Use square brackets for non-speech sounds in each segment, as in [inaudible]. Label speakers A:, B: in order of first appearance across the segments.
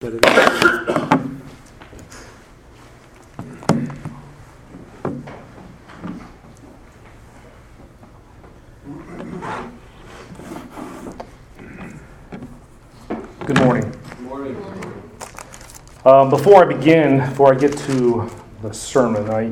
A: Good morning. Good Um, before I begin, before I get to the sermon, I,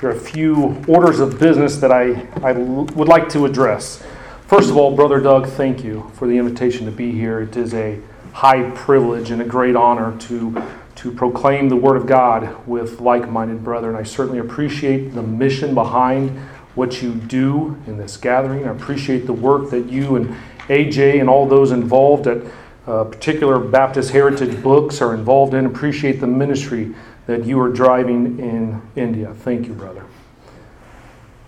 A: there are a few orders of business that I, I would like to address. First of all, Brother Doug, thank you for the invitation to be here. It is a high privilege and a great honor to, to proclaim the Word of God with like minded brethren. I certainly appreciate the mission behind what you do in this gathering. I appreciate the work that you and AJ and all those involved at uh, particular Baptist Heritage books are involved in. Appreciate the ministry that you are driving in India. Thank you, brother.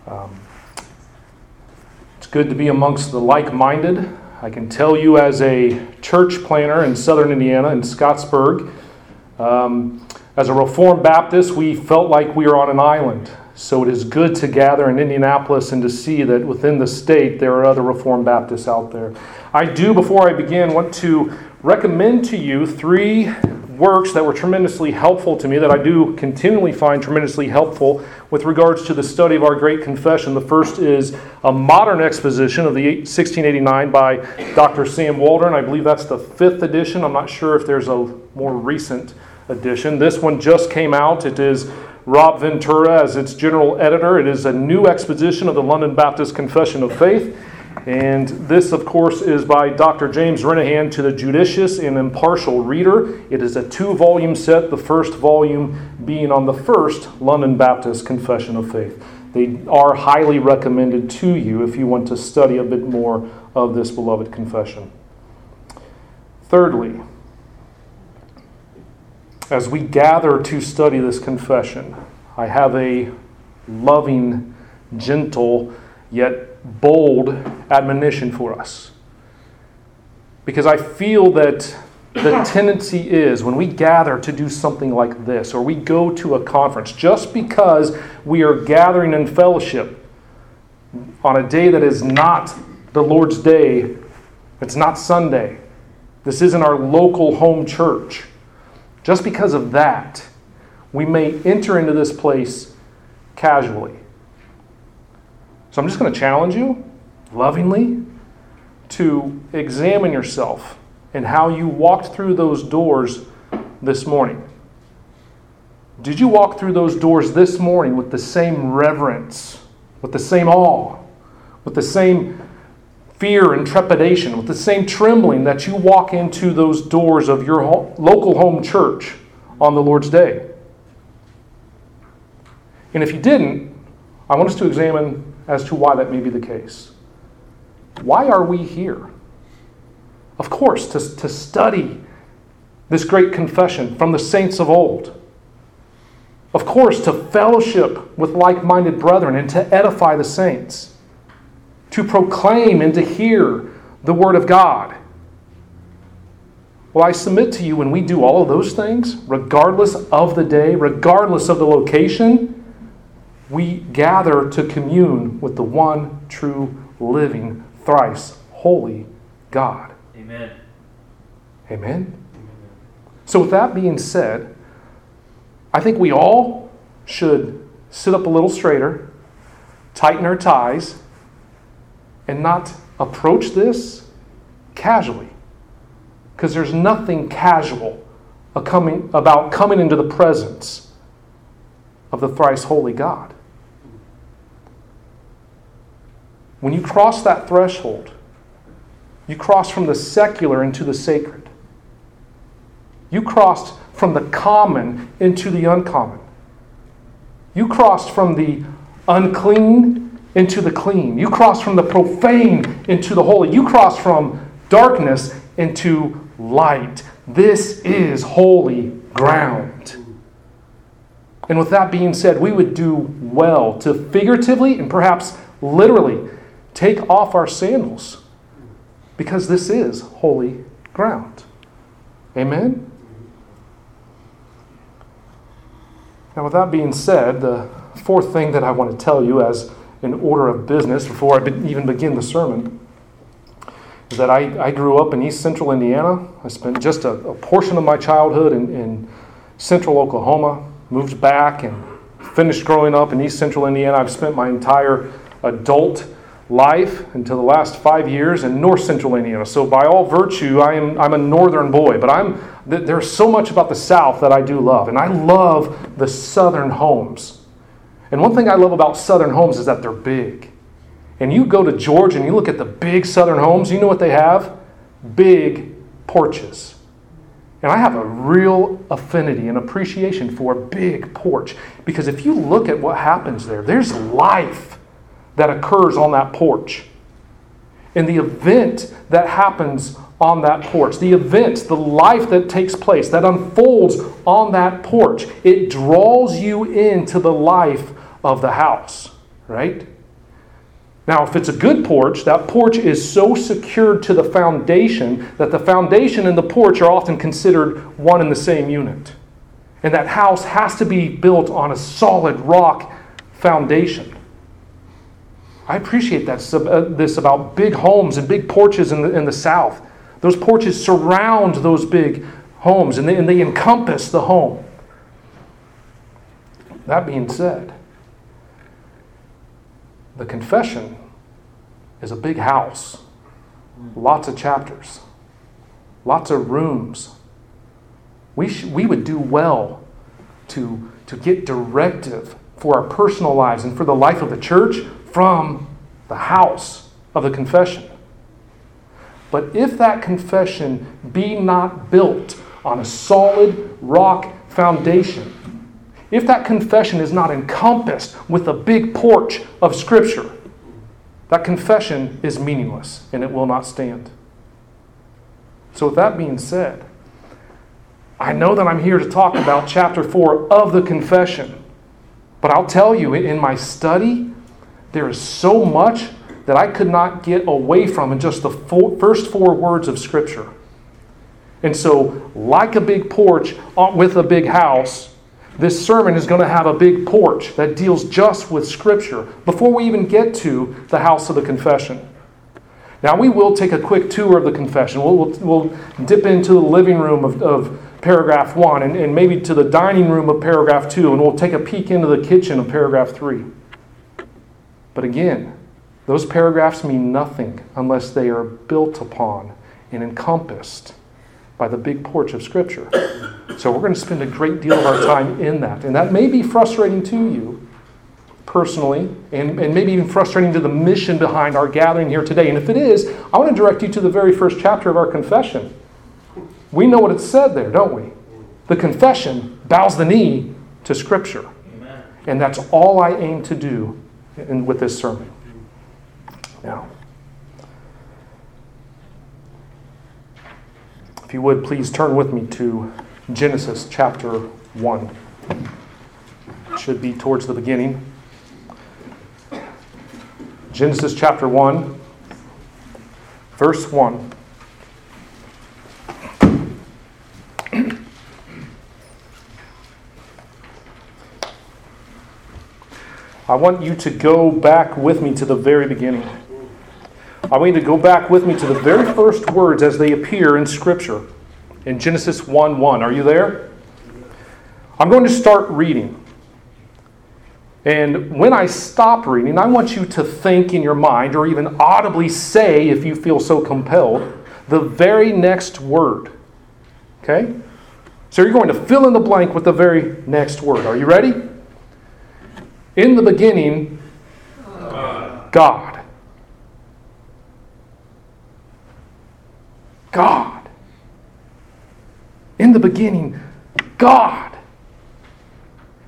A: Um, it's good to be amongst the like minded. I can tell you, as a church planner in southern Indiana, in Scottsburg, um, as a Reformed Baptist, we felt like we were on an island. So it is good to gather in Indianapolis and to see that within the state there are other Reformed Baptists out there. I do, before I begin, want to recommend to you three works that were tremendously helpful to me, that I do continually find tremendously helpful with regards to the study of our great confession. The first is a modern exposition of the 1689 by Dr. Sam Waldron. I believe that's the fifth edition. I'm not sure if there's a more recent edition. This one just came out. It is Rob Ventura as its general editor. It is a new exposition of the London Baptist Confession of Faith. And this, of course, is by Dr. James Renihan to the judicious and impartial reader. It is a two volume set, the first volume being on the first London Baptist Confession of Faith. They are highly recommended to you if you want to study a bit more of this beloved confession. Thirdly, as we gather to study this confession, I have a loving, gentle, yet bold admonition for us. Because I feel that the [coughs] tendency is when we gather to do something like this, or we go to a conference, just because we are gathering in fellowship on a day that is not the Lord's day, it's not Sunday, this isn't our local home church just because of that, we may enter into this place casually. So I'm just going to challenge you lovingly to examine yourself and how you walked through those doors this morning. Did you walk through those doors this morning with the same reverence, with the same awe, with the same fear and trepidation, with the same trembling that you walk into those doors of your local home church on the Lord's day. And if you didn't, I want us to examine as to why that may be the case. Why are we here? Of course, to, to study this great confession from the saints of old. Of course, to fellowship with like minded brethren and to edify the saints to proclaim and to hear the Word of God. Well, I submit to you when we do all of those things, regardless of the day, regardless of the location, we gather to commune with the one true, living, thrice holy God.
B: Amen.
A: Amen. So, with that being said, I think we all should sit up a little straighter, tighten our ties, and not approach this casually. Because there's nothing casual about coming into the presence of the thrice holy God. When you cross that threshold, you cross from the secular into the sacred. You crossed from the common into the uncommon. You crossed from the unclean into the clean. You cross from the profane into the holy. You cross from darkness into light. This is holy ground. And with that being said, we would do well to figuratively and perhaps literally take off our sandals because this is holy ground. Amen? Now, with that being said, the fourth thing that I want to tell you as an order of business before I even begin the sermon is that I, I grew up in east central Indiana. I spent just a, a portion of my childhood in, in central Oklahoma, moved back and finished growing up in east central Indiana. I've spent my entire adult life until the last five years in north central Indiana. So, by all virtue, I am, I'm a northern boy, but I'm, there's so much about the South that I do love. And I love the southern homes. And one thing I love about southern homes is that they're big. And you go to Georgia and you look at the big southern homes, you know what they have? Big porches. And I have a real affinity and appreciation for a big porch because if you look at what happens there, there's life that occurs on that porch. And the event that happens on that porch, the event, the life that takes place, that unfolds on that porch, it draws you into the life of the house, right? Now, if it's a good porch, that porch is so secured to the foundation that the foundation and the porch are often considered one and the same unit. And that house has to be built on a solid rock foundation. I appreciate that, uh, this about big homes and big porches in the, in the South. Those porches surround those big homes and they, and they encompass the home. That being said, the confession is a big house, lots of chapters, lots of rooms. We, sh- we would do well to, to get directive for our personal lives and for the life of the church from the house of the confession. But if that confession be not built on a solid rock foundation, if that confession is not encompassed with a big porch of Scripture, that confession is meaningless and it will not stand. So, with that being said, I know that I'm here to talk about chapter 4 of the confession, but I'll tell you, in my study, there is so much that I could not get away from in just the four, first four words of Scripture. And so, like a big porch uh, with a big house, this sermon is going to have a big porch that deals just with Scripture before we even get to the house of the confession. Now, we will take a quick tour of the confession. We'll, we'll, we'll dip into the living room of, of paragraph 1 and, and maybe to the dining room of paragraph 2, and we'll take a peek into the kitchen of paragraph 3. But again, those paragraphs mean nothing unless they are built upon and encompassed by the big porch of Scripture. So we're going to spend a great deal of our time in that. And that may be frustrating to you personally, and, and maybe even frustrating to the mission behind our gathering here today. And if it is, I want to direct you to the very first chapter of our confession. We know what it said there, don't we? The confession bows the knee to Scripture. Amen. And that's all I aim to do in, with this sermon. Now, if you would, please turn with me to Genesis chapter 1. It should be towards the beginning. Genesis chapter 1, verse 1. I want you to go back with me to the very beginning. I want you to go back with me to the very first words as they appear in Scripture in Genesis 1 1. Are you there? I'm going to start reading. And when I stop reading, I want you to think in your mind, or even audibly say, if you feel so compelled, the very next word. Okay? So you're going to fill in the blank with the very next word. Are you ready? In the beginning, God. God. God. In the beginning, God.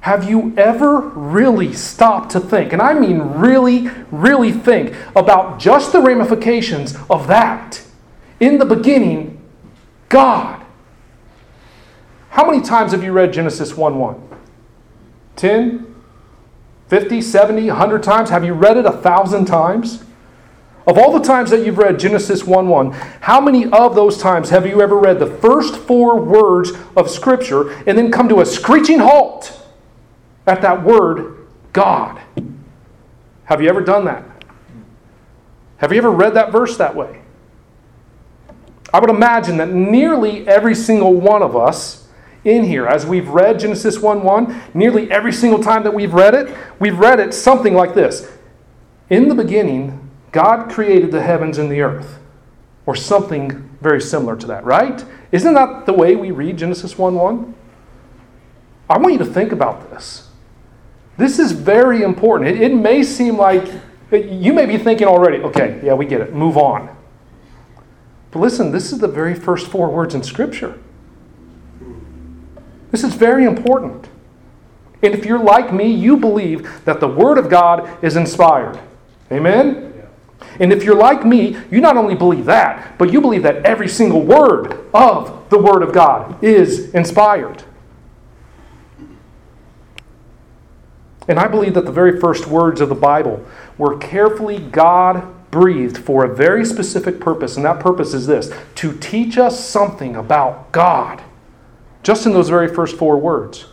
A: Have you ever really stopped to think, and I mean really, really think about just the ramifications of that? In the beginning, God. How many times have you read Genesis 1 1? 10, 50, 70, 100 times? Have you read it a thousand times? Of all the times that you've read Genesis 1 1, how many of those times have you ever read the first four words of Scripture and then come to a screeching halt at that word, God? Have you ever done that? Have you ever read that verse that way? I would imagine that nearly every single one of us in here, as we've read Genesis 1 1, nearly every single time that we've read it, we've read it something like this In the beginning, God created the heavens and the earth, or something very similar to that, right? Isn't that the way we read Genesis 1 1? I want you to think about this. This is very important. It, it may seem like you may be thinking already, okay, yeah, we get it, move on. But listen, this is the very first four words in Scripture. This is very important. And if you're like me, you believe that the Word of God is inspired. Amen? And if you're like me, you not only believe that, but you believe that every single word of the Word of God is inspired. And I believe that the very first words of the Bible were carefully God breathed for a very specific purpose, and that purpose is this to teach us something about God. Just in those very first four words.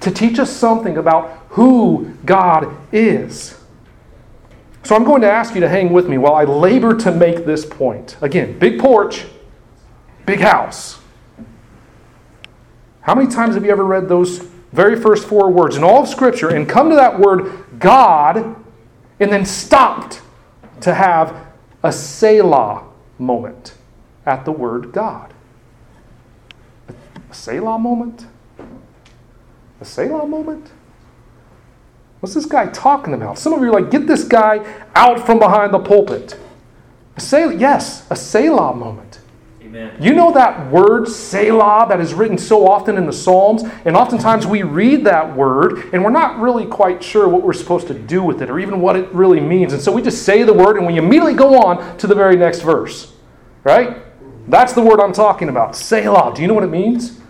A: To teach us something about who God is. So I'm going to ask you to hang with me while I labor to make this point. Again, big porch, big house. How many times have you ever read those very first four words in all of Scripture and come to that word God and then stopped to have a Selah moment at the word God? A Selah moment? A Selah moment? What's this guy talking about? Some of you are like, get this guy out from behind the pulpit. A Selah, yes, a Selah moment. Amen. You know that word Selah that is written so often in the Psalms, and oftentimes we read that word and we're not really quite sure what we're supposed to do with it or even what it really means. And so we just say the word and we immediately go on to the very next verse. Right? That's the word I'm talking about. Selah. Do you know what it means?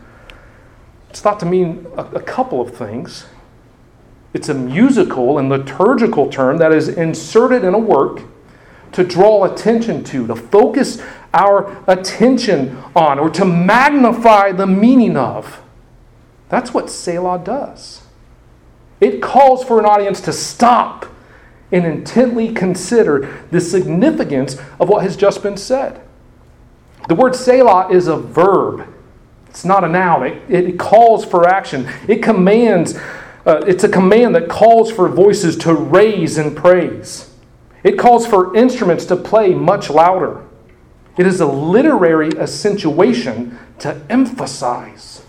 A: It's thought to mean a, a couple of things. It's a musical and liturgical term that is inserted in a work to draw attention to, to focus our attention on or to magnify the meaning of. That's what Selah does. It calls for an audience to stop and intently consider the significance of what has just been said. The word Selah is a verb, it's not a noun. It, it calls for action, it commands. Uh, it's a command that calls for voices to raise in praise. It calls for instruments to play much louder. It is a literary accentuation to emphasize.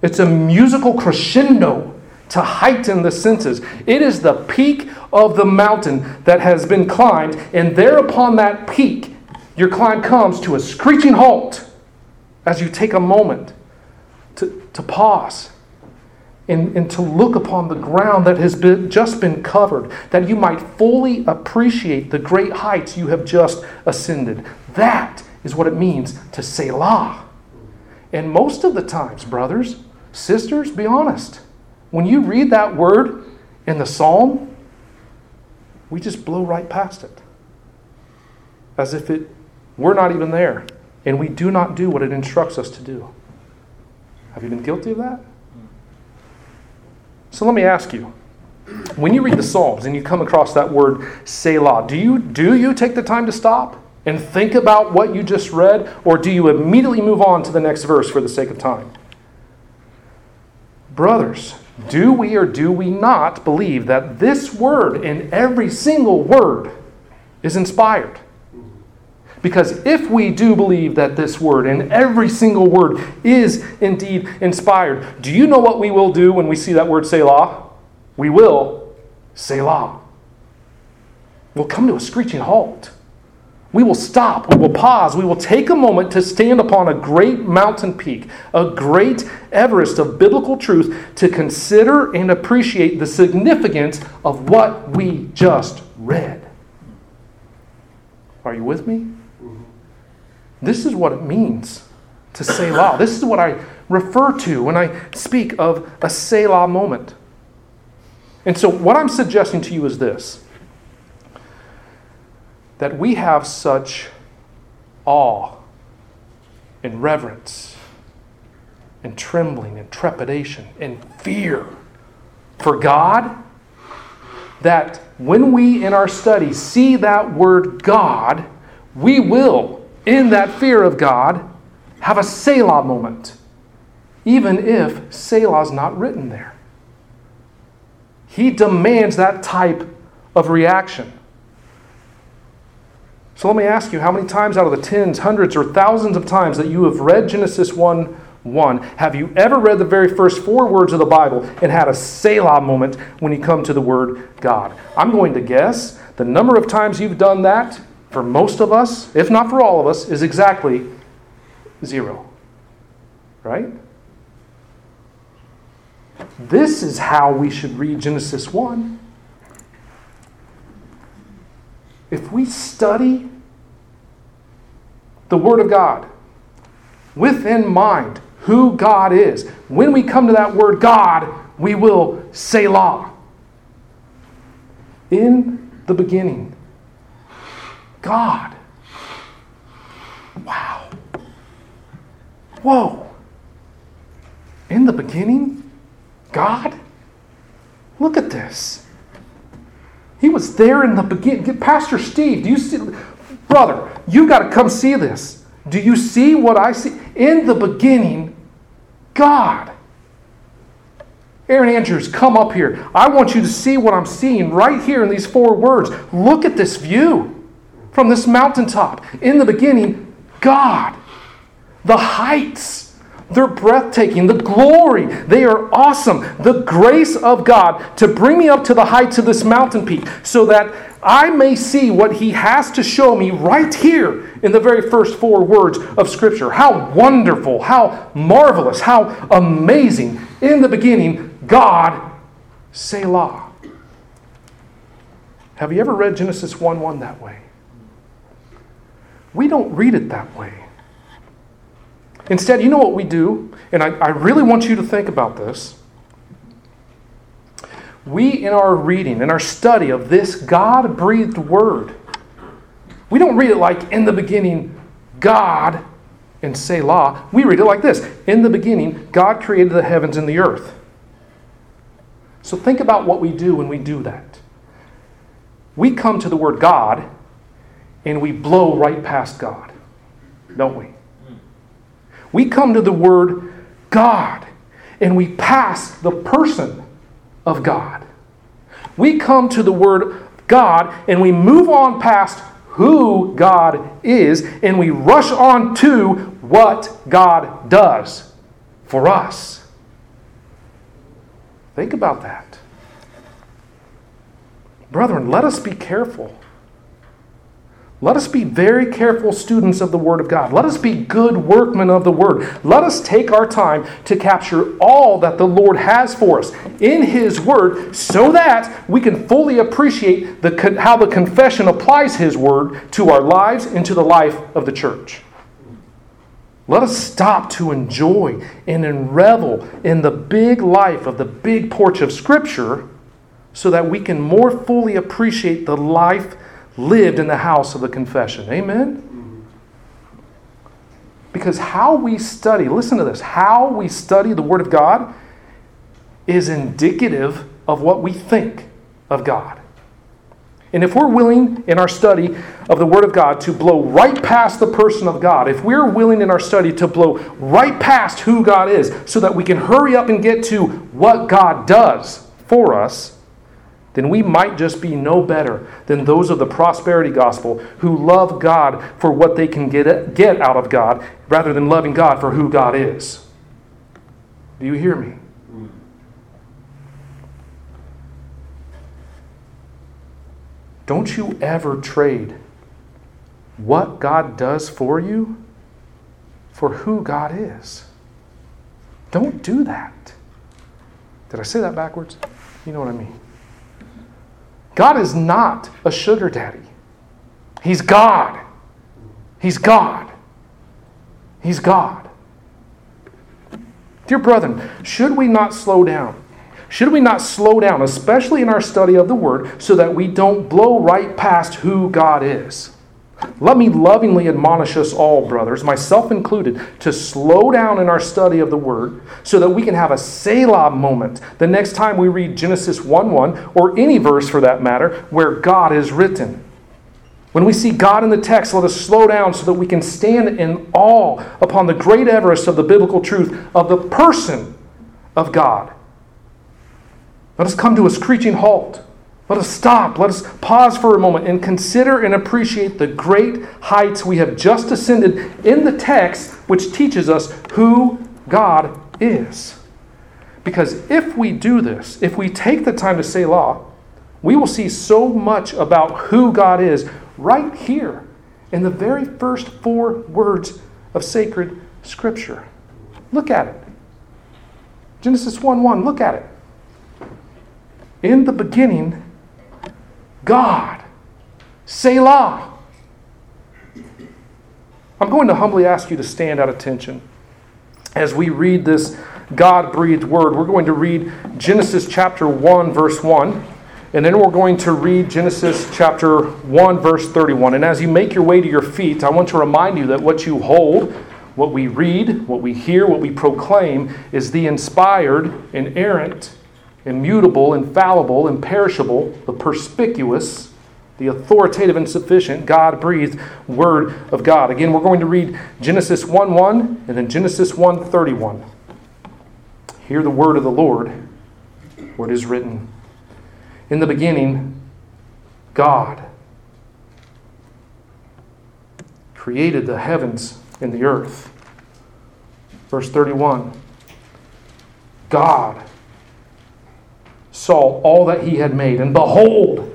A: It's a musical crescendo to heighten the senses. It is the peak of the mountain that has been climbed, and there upon that peak, your climb comes to a screeching halt as you take a moment to, to pause and, and to look upon the ground that has been, just been covered, that you might fully appreciate the great heights you have just ascended. That is what it means to Selah. And most of the times, brothers, sisters, be honest. When you read that word in the psalm, we just blow right past it. As if it we're not even there. And we do not do what it instructs us to do. Have you been guilty of that? So let me ask you when you read the Psalms and you come across that word Selah, do you, do you take the time to stop and think about what you just read, or do you immediately move on to the next verse for the sake of time? Brothers, do we or do we not believe that this word and every single word is inspired? Because if we do believe that this word and every single word is indeed inspired, do you know what we will do when we see that word Selah? We will Selah. We'll come to a screeching halt. We will stop. We will pause. We will take a moment to stand upon a great mountain peak, a great Everest of biblical truth, to consider and appreciate the significance of what we just read. Are you with me? This is what it means to say Selah. [laughs] This is what I refer to when I speak of a Selah moment. And so, what I'm suggesting to you is this that we have such awe and reverence and trembling and trepidation and fear for God that when we in our study see that word God, we will in that fear of God, have a Selah moment, even if Selah is not written there. He demands that type of reaction. So let me ask you how many times out of the tens, hundreds, or thousands of times that you have read Genesis 1 1, have you ever read the very first four words of the Bible and had a Selah moment when you come to the word God? I'm going to guess the number of times you've done that for most of us, if not for all of us, is exactly zero. Right? This is how we should read Genesis 1. If we study the Word of God with in mind who God is, when we come to that word God, we will Selah. In the beginning, God. Wow. Whoa. In the beginning, God? Look at this. He was there in the beginning. Pastor Steve, do you see? Brother, you got to come see this. Do you see what I see? In the beginning, God. Aaron Andrews, come up here. I want you to see what I'm seeing right here in these four words. Look at this view from this mountaintop. In the beginning, God. The heights they're breathtaking. The glory, they are awesome. The grace of God to bring me up to the heights of this mountain peak so that I may see what He has to show me right here in the very first four words of Scripture. How wonderful, how marvelous, how amazing. In the beginning, God, Selah. Have you ever read Genesis 1 1 that way? We don't read it that way. Instead, you know what we do? And I, I really want you to think about this. We, in our reading, in our study of this God breathed word, we don't read it like in the beginning, God, and Selah. We read it like this In the beginning, God created the heavens and the earth. So think about what we do when we do that. We come to the word God and we blow right past God, don't we? We come to the word God and we pass the person of God. We come to the word God and we move on past who God is and we rush on to what God does for us. Think about that. Brethren, let us be careful let us be very careful students of the Word of God. Let us be good workmen of the Word. Let us take our time to capture all that the Lord has for us in His Word so that we can fully appreciate the, how the confession applies His Word to our lives and to the life of the church. Let us stop to enjoy and revel in the big life of the big porch of Scripture so that we can more fully appreciate the life lived in the house of the confession. Amen? Because how we study, listen to this, how we study the Word of God is indicative of what we think of God. And if we're willing in our study of the Word of God to blow right past the person of God, if we're willing in our study to blow right past who God is so that we can hurry up and get to what God does for us, then we might just be no better than those of the prosperity gospel who love God for what they can get, get out of God rather than loving God for who God is. Do you hear me? Don't you ever trade what God does for you for who God is. Don't do that. Did I say that backwards? You know what I mean. God is not a sugar daddy. He's God. He's God. He's God. Dear brethren, should we not slow down? Should we not slow down, especially in our study of the Word, so that we don't blow right past who God is? Let me lovingly admonish us all, brothers, myself included, to slow down in our study of the Word so that we can have a Selah moment the next time we read Genesis 1 1 or any verse for that matter where God is written. When we see God in the text, let us slow down so that we can stand in awe upon the great Everest of the biblical truth of the person of God. Let us come to a screeching halt. Let us stop. Let us pause for a moment and consider and appreciate the great heights we have just ascended in the text, which teaches us who God is. Because if we do this, if we take the time to Selah, we will see so much about who God is right here in the very first four words of sacred Scripture. Look at it. Genesis 1 1, look at it. In the beginning, God. Selah. I'm going to humbly ask you to stand at attention as we read this God breathed word. We're going to read Genesis chapter 1, verse 1. And then we're going to read Genesis chapter 1, verse 31. And as you make your way to your feet, I want to remind you that what you hold, what we read, what we hear, what we proclaim is the inspired, inerrant, immutable, infallible, imperishable, the perspicuous, the authoritative and sufficient, God breathed Word of God. Again, we're going to read Genesis 1 1 and then Genesis 1 31. Hear the word of the Lord, where it is written. In the beginning, God created the heavens and the earth. Verse 31 God saw all that he had made, and behold,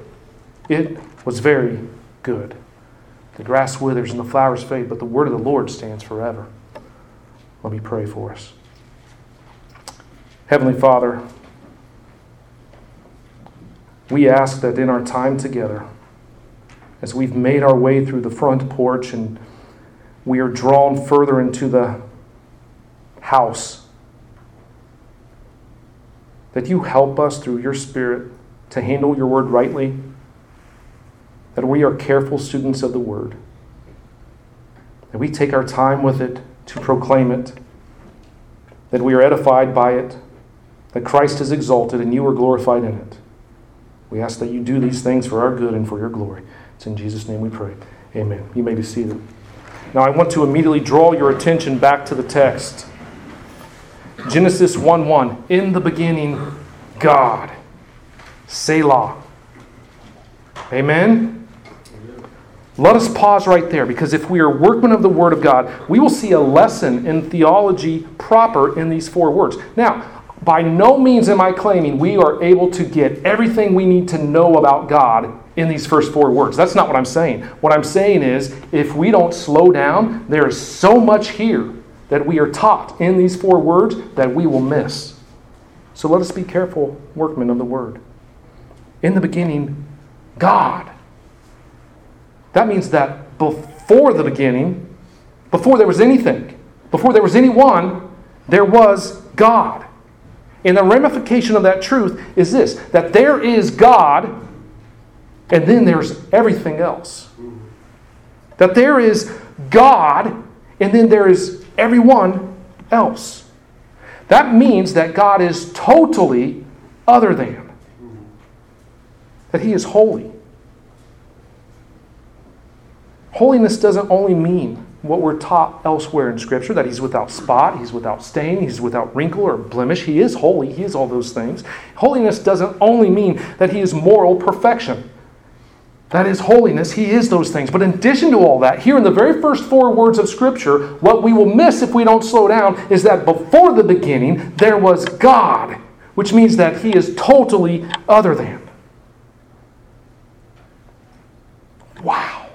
A: it was very good. The grass withers and the flowers fade, but the word of the Lord stands forever. Let me pray for us. Heavenly Father, we ask that in our time together, as we've made our way through the front porch and we are drawn further into the house, that you help us through your Spirit to handle your word rightly, that we are careful students of the word, that we take our time with it to proclaim it, that we are edified by it, that Christ is exalted and you are glorified in it. We ask that you do these things for our good and for your glory. It's in Jesus' name we pray. Amen. You may be seated. Now, I want to immediately draw your attention back to the text. Genesis 1 1. In the beginning, God. Selah. Amen? Let us pause right there because if we are workmen of the Word of God, we will see a lesson in theology proper in these four words. Now, by no means am I claiming we are able to get everything we need to know about God in these first four words. That's not what I'm saying. What I'm saying is if we don't slow down, there is so much here that we are taught in these four words that we will miss. So let us be careful, workmen of the word. In the beginning, God. That means that before the beginning, before there was anything, before there was anyone, there was God. And the ramification of that truth is this that there is God, and then there's everything else. Mm-hmm. That there is God, and then there is everyone else. That means that God is totally other than, that He is holy. Holiness doesn't only mean what we're taught elsewhere in Scripture that he's without spot, he's without stain, he's without wrinkle or blemish. He is holy, he is all those things. Holiness doesn't only mean that he is moral perfection. That is holiness. He is those things. But in addition to all that, here in the very first four words of Scripture, what we will miss if we don't slow down is that before the beginning, there was God, which means that He is totally other than. Wow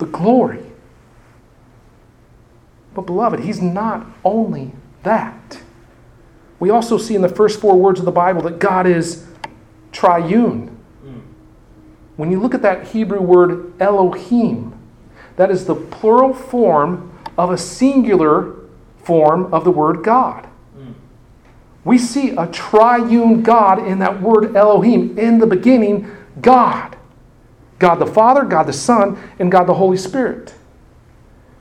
A: the glory. But, beloved, he's not only that. We also see in the first four words of the Bible that God is triune. When you look at that Hebrew word Elohim, that is the plural form of a singular form of the word God. We see a triune God in that word Elohim. In the beginning, God. God the Father, God the Son, and God the Holy Spirit.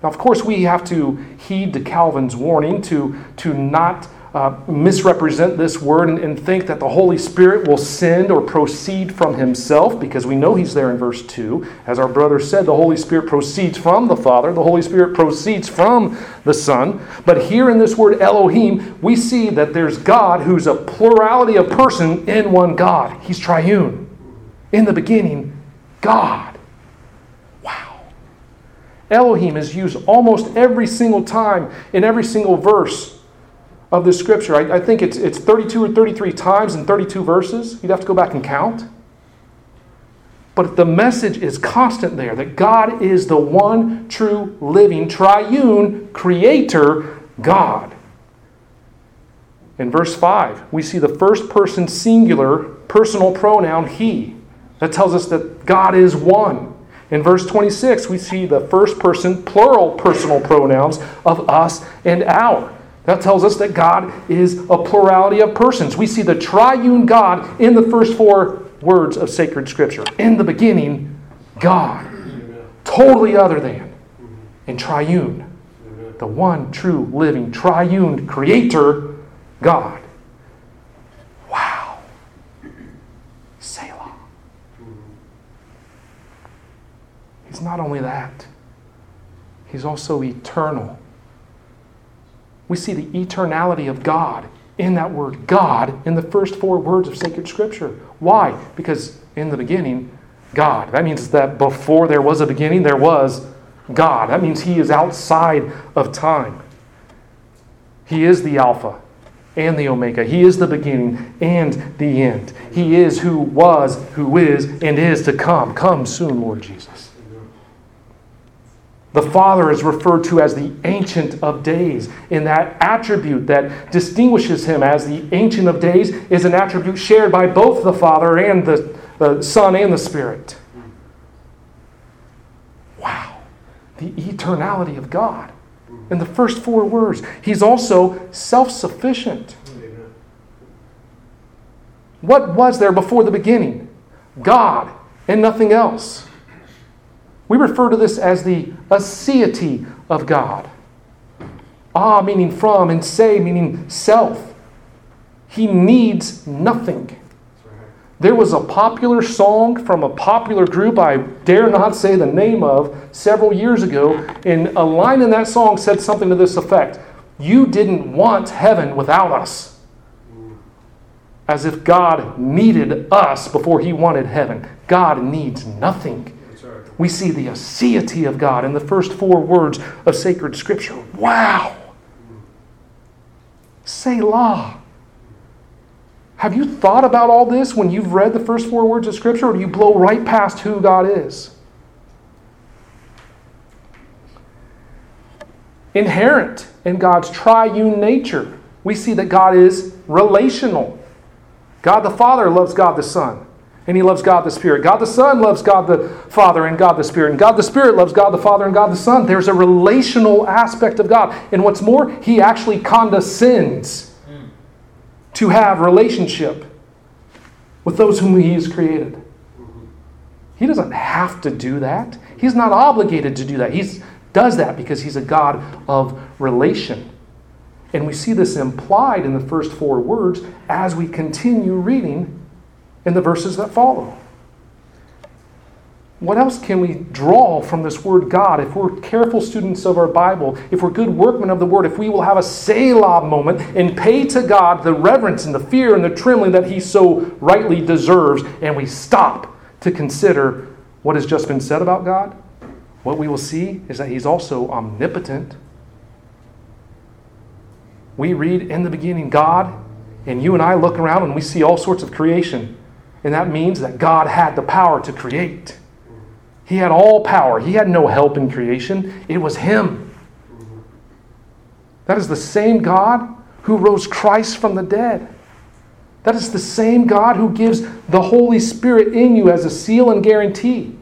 A: Now, of course, we have to heed to Calvin's warning to, to not uh, misrepresent this word and, and, think that the Holy Spirit will send or proceed from Himself, because we know He's there in verse 2. As our brother said, the Holy Spirit proceeds from the Father, the Holy Spirit proceeds from the Son. But here in this word Elohim, we see that there's God who's a plurality of person in one God. He's triune. In the beginning, God. Wow. Elohim is used almost every single time in every single verse of this scripture. I, I, think it's, it's 32 or 33 times in 32 verses. You'd have to go back and count. But the message is constant there that God is the one true, living, triune, creator God. In verse 5, we see the first person singular personal pronoun he. That tells us that God is one. In verse 26, we see the first person plural personal pronouns of us and our. That tells us that God is a plurality of persons. We see the triune God in the first four words of sacred scripture. In the beginning, God. Totally other than. And triune. The one true, living, triune creator, God. Wow. Selah. He's not only that, He's also eternal we see the eternality of God in that word God in the first four words of sacred scripture. Why? Because in the beginning, God. That means that before there was a beginning, there was God. That means He is outside of time. He is the Alpha and the Omega. He is the beginning and the end. He is who was, who is, and is to come. Come soon, Lord Jesus. The Father is referred to as the Ancient of Days. In that attribute that distinguishes him as the Ancient of Days is an attribute shared by both the Father and the, the Son and the Spirit. Wow. The eternality of God. In the first four words, He's also self sufficient. What was there before the beginning? God and nothing else. We refer to this as the aseity of God. Ah, meaning from, and se, meaning self. He needs nothing. There was a popular song from a popular group I dare not say the name of several years ago, and a line in that song said something to this effect You didn't want heaven without us. As if God needed us before he wanted heaven. God needs nothing we see the aseity of God in the first four words of sacred scripture. Wow! Selah. Have you thought about all this when you've read the first four words of scripture, or do you blow right past who God is? Inherent in God's triune nature, we see that God is relational. God the Father loves God the Son and he loves God the Spirit. God the Son loves God the Father and God the Spirit. And God the Spirit loves God the Father and God the Son. There's a relational aspect of God. And what's more, he actually condescends to have relationship with those whom he has created. He doesn't have to do that. He's not obligated to do that. He does that because he's a God of relation. And we see this implied in the first four words as we continue reading in the verses that follow. What else can we draw from this word God if we're careful students of our Bible, if we're good workmen of the word, if we will have a Selah moment and pay to God the reverence and the fear and the trembling that he so rightly deserves, and we stop to consider what has just been said about God? What we will see is that he's also omnipotent. We read in the beginning God, and you and I look around and we see all sorts of creation. And that means that God had the power to create. He had all power. He had no help in creation. It was Him. That is the same God who rose Christ from the dead. That is the same God who gives the Holy Spirit in you as a seal and guarantee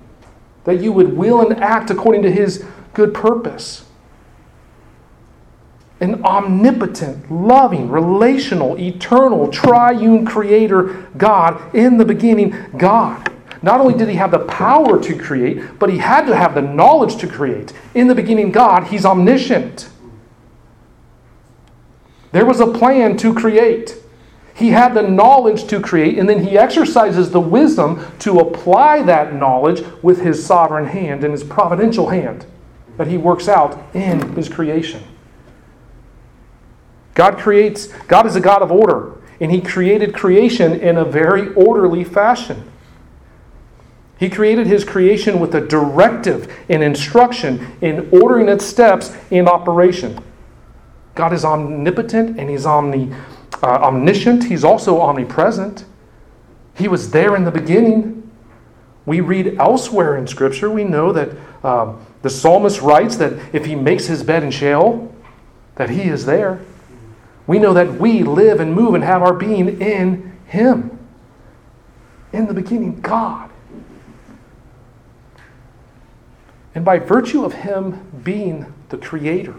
A: that you would will and act according to His good purpose an omnipotent, loving, relational, eternal, triune creator God, in the beginning, God. Not only did he have the power to create, but he had to have the knowledge to create. In the beginning, God, he's omniscient. There was a plan to create. He had the knowledge to create, and then he exercises the wisdom to apply that knowledge with his sovereign hand and his providential hand that he works out in his creation. God creates, God is a God of order, and he created creation in a very orderly fashion. He created his creation with a directive and instruction in ordering its steps in operation. God is omnipotent and he's omni, uh, omniscient. He's also omnipresent. He was there in the beginning. We read elsewhere in Scripture, we know that uh, the psalmist writes that if he makes his bed in Sheol, that he is there. We know that we live and move and have our being in him. In the beginning, God. And by virtue of him being the creator,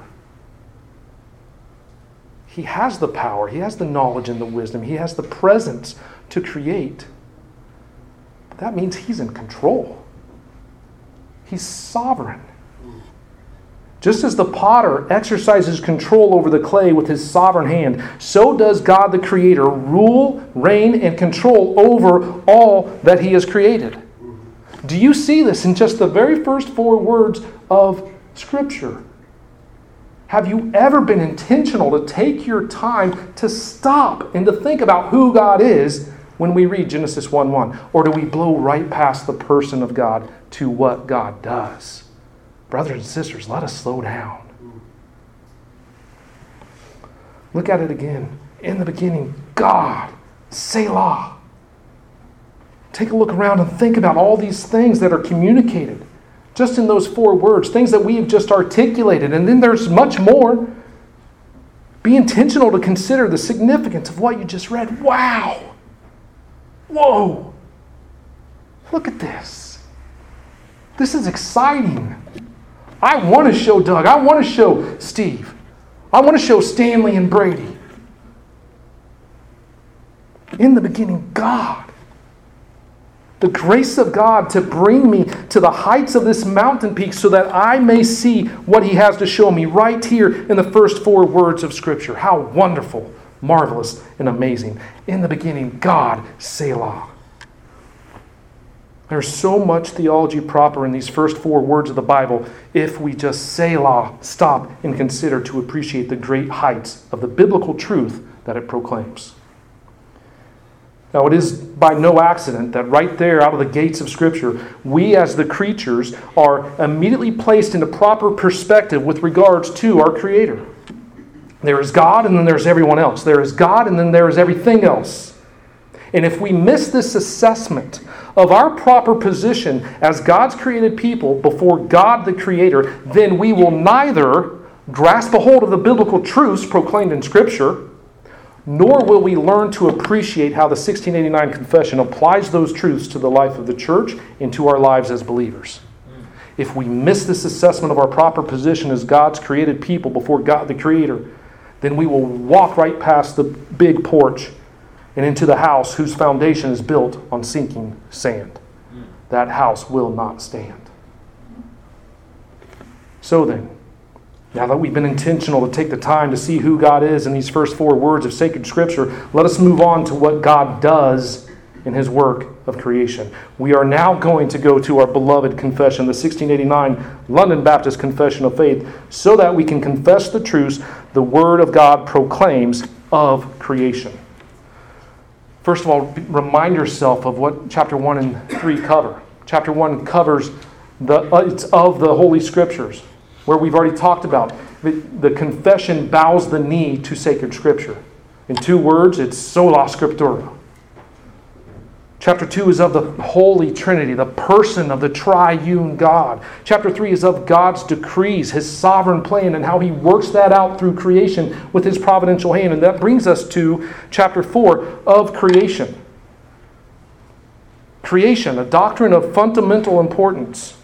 A: he has the power, he has the knowledge and the wisdom, he has the presence to create. That means he's in control. He's sovereign. Just as the potter exercises control over the clay with his sovereign hand, so does God the Creator rule, reign, and control over all that he has created. Do you see this in just the very first four words of Scripture? Have you ever been intentional to take your time to stop and to think about who God is when we read Genesis 1 1? Or do we blow right past the person of God to what God does? Brothers and sisters, let us slow down. Look at it again. In the beginning, God, Selah. Take a look around and think about all these things that are communicated just in those four words, things that we've just articulated. And then there's much more. Be intentional to consider the significance of what you just read. Wow! Whoa! Look at this. This is exciting. I want to show Doug. I want to show Steve. I want to show Stanley and Brady. In the beginning, God the grace of God to bring me to the heights of this mountain peak so that I may see what He has to show me right here in the first four words of Scripture. How wonderful, marvelous, and amazing. In the beginning, God, Selah. There's so much theology proper in these first four words of the Bible if we just say Selah, stop, and consider to appreciate the great heights of the biblical truth that it proclaims. Now, it is by no accident that right there out of the gates of Scripture, we as the creatures are immediately placed into proper perspective with regards to our Creator. There is God, and then there's everyone else. There is God, and then there is everything else. And if we miss this assessment of our proper position as God's created people before God the Creator, then we will neither grasp a hold of the biblical truths proclaimed in Scripture nor will we learn to appreciate how the 1689 Confession applies those truths to the life of the church and to our lives as believers. If we miss this assessment of our proper position as God's created people before God the Creator, then we will walk right past the big porch and into the house whose foundation is built on sinking sand. That house will not stand. So then, now that we've been intentional to take the time to see who God is in these first four words of sacred scripture, let us move on to what God does in his work of creation. We are now going to go to our beloved confession, the 1689 London Baptist Confession of Faith, so that we can confess the truths the Word of God proclaims of creation. First of all, remind yourself of what chapter 1 and 3 cover. Chapter 1 covers the, uh, it's of the Holy Scriptures where we've already talked about. The confession bows the knee to sacred scripture. In two words, it's sola scriptura. Chapter 2 is of the Holy Trinity, the person of the triune God. Chapter 3 is of God's decrees, his sovereign plan, and how he works that out through creation with his providential hand. And that brings us to chapter 4 of creation. Creation, a doctrine of fundamental importance.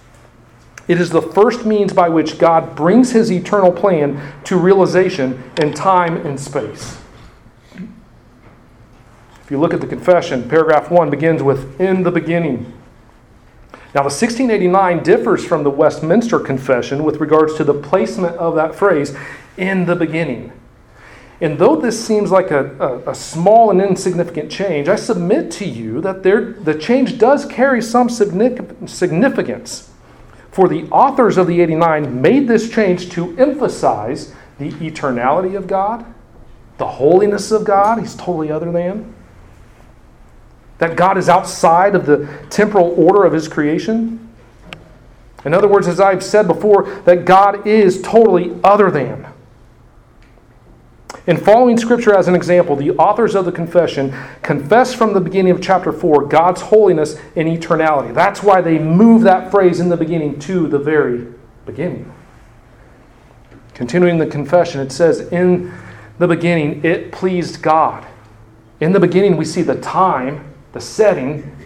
A: It is the first means by which God brings his eternal plan to realization in time and space. If you look at the confession, paragraph 1 begins with, In the beginning. Now, the 1689 differs from the Westminster Confession with regards to the placement of that phrase, in the beginning. And though this seems like a, a, a, small and insignificant change, I submit to you that there, the change does carry some significance. For the authors of the 89 made this change to emphasize the eternality of God, the holiness of God, He's totally other than, that God is outside of the temporal order of His creation. In other words, as I've said before, that God is totally other than. In following Scripture as an example, the authors of the confession confess from the beginning of chapter 4 God's holiness and eternality. That's why they move that phrase in the beginning to the very beginning. Continuing the confession, it says, In the beginning, it pleased God. In the beginning, we see the time, the setting.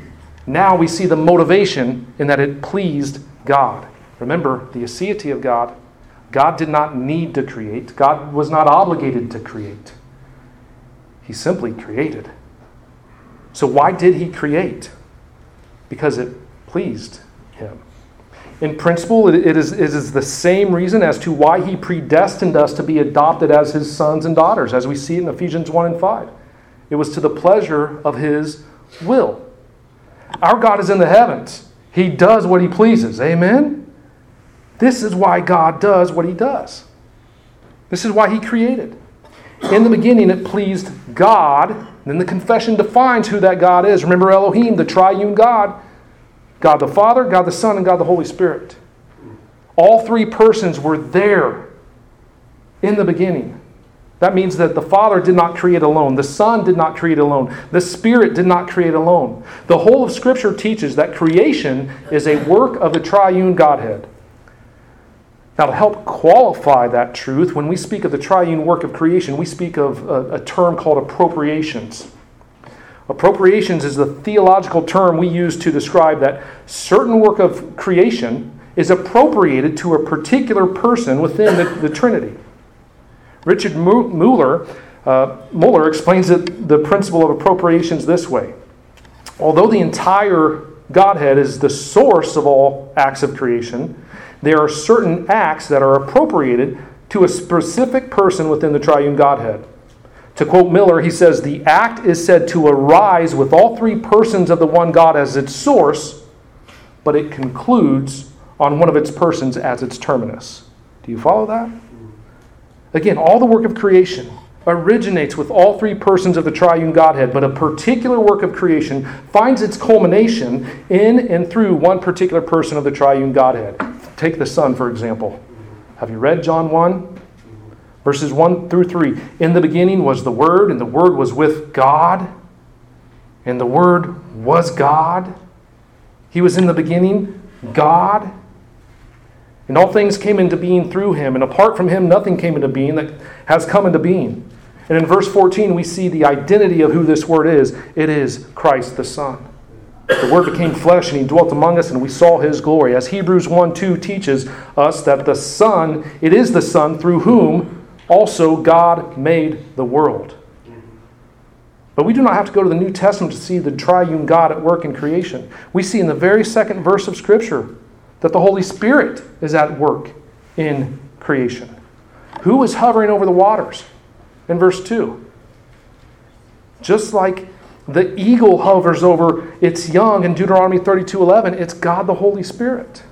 A: Now we see the motivation in that it pleased God. Remember the aseity of God God did not need to create, God was not obligated to create. He simply created. So, why did He create? Because it pleased Him. In principle, it is, it is the same reason as to why He predestined us to be adopted as His sons and daughters, as we see in Ephesians 1 and 5. It was to the pleasure of His will. Our God is in the heavens, He does what He pleases. Amen? This is why God does what he does. This is why he created. In the beginning, it pleased God. Then the confession defines who that God is. Remember Elohim, the triune God God the Father, God the Son, and God the Holy Spirit. All three persons were there in the beginning. That means that the Father did not create alone. The Son did not create alone. The Spirit did not create alone. The whole of Scripture teaches that creation is a work of the triune Godhead. Now, to help qualify that truth, when we speak of the triune work of creation, we speak of a, a, term called appropriations. Appropriations is the theological term we use to describe that certain work of creation is appropriated to a particular person within the, the Trinity. Richard Muller, uh, Muller explains it, the principle of appropriations this way. Although the entire Godhead is the source of all acts of creation, there are certain acts that are appropriated to a specific person within the triune Godhead. To quote Miller, he says, The act is said to arise with all three persons of the one God as its source, but it concludes on one of its persons as its terminus. Do you follow that? Again, all the work of creation originates with all three persons of the triune Godhead, but a particular work of creation finds its culmination in and through one particular person of the triune Godhead. Take the Son, for example. Have you read John 1? Verses 1 through 3. In the beginning was the Word, and the Word was with God, and the Word was God. He was in the beginning, God. And all things came into being through him, and apart from him, nothing came into being that has come into being. And in verse 14, we see the identity of who this word is it is Christ the Son. The Word became flesh and He dwelt among us, and we saw His glory. As Hebrews 1 2 teaches us that the Son, it is the Son through whom also God made the world. But we do not have to go to the New Testament to see the triune God at work in creation. We see in the very second verse of Scripture that the Holy Spirit is at work in creation. Who is hovering over the waters? In verse 2. Just like the eagle hovers over its young in Deuteronomy 32:11, it's God the Holy Spirit.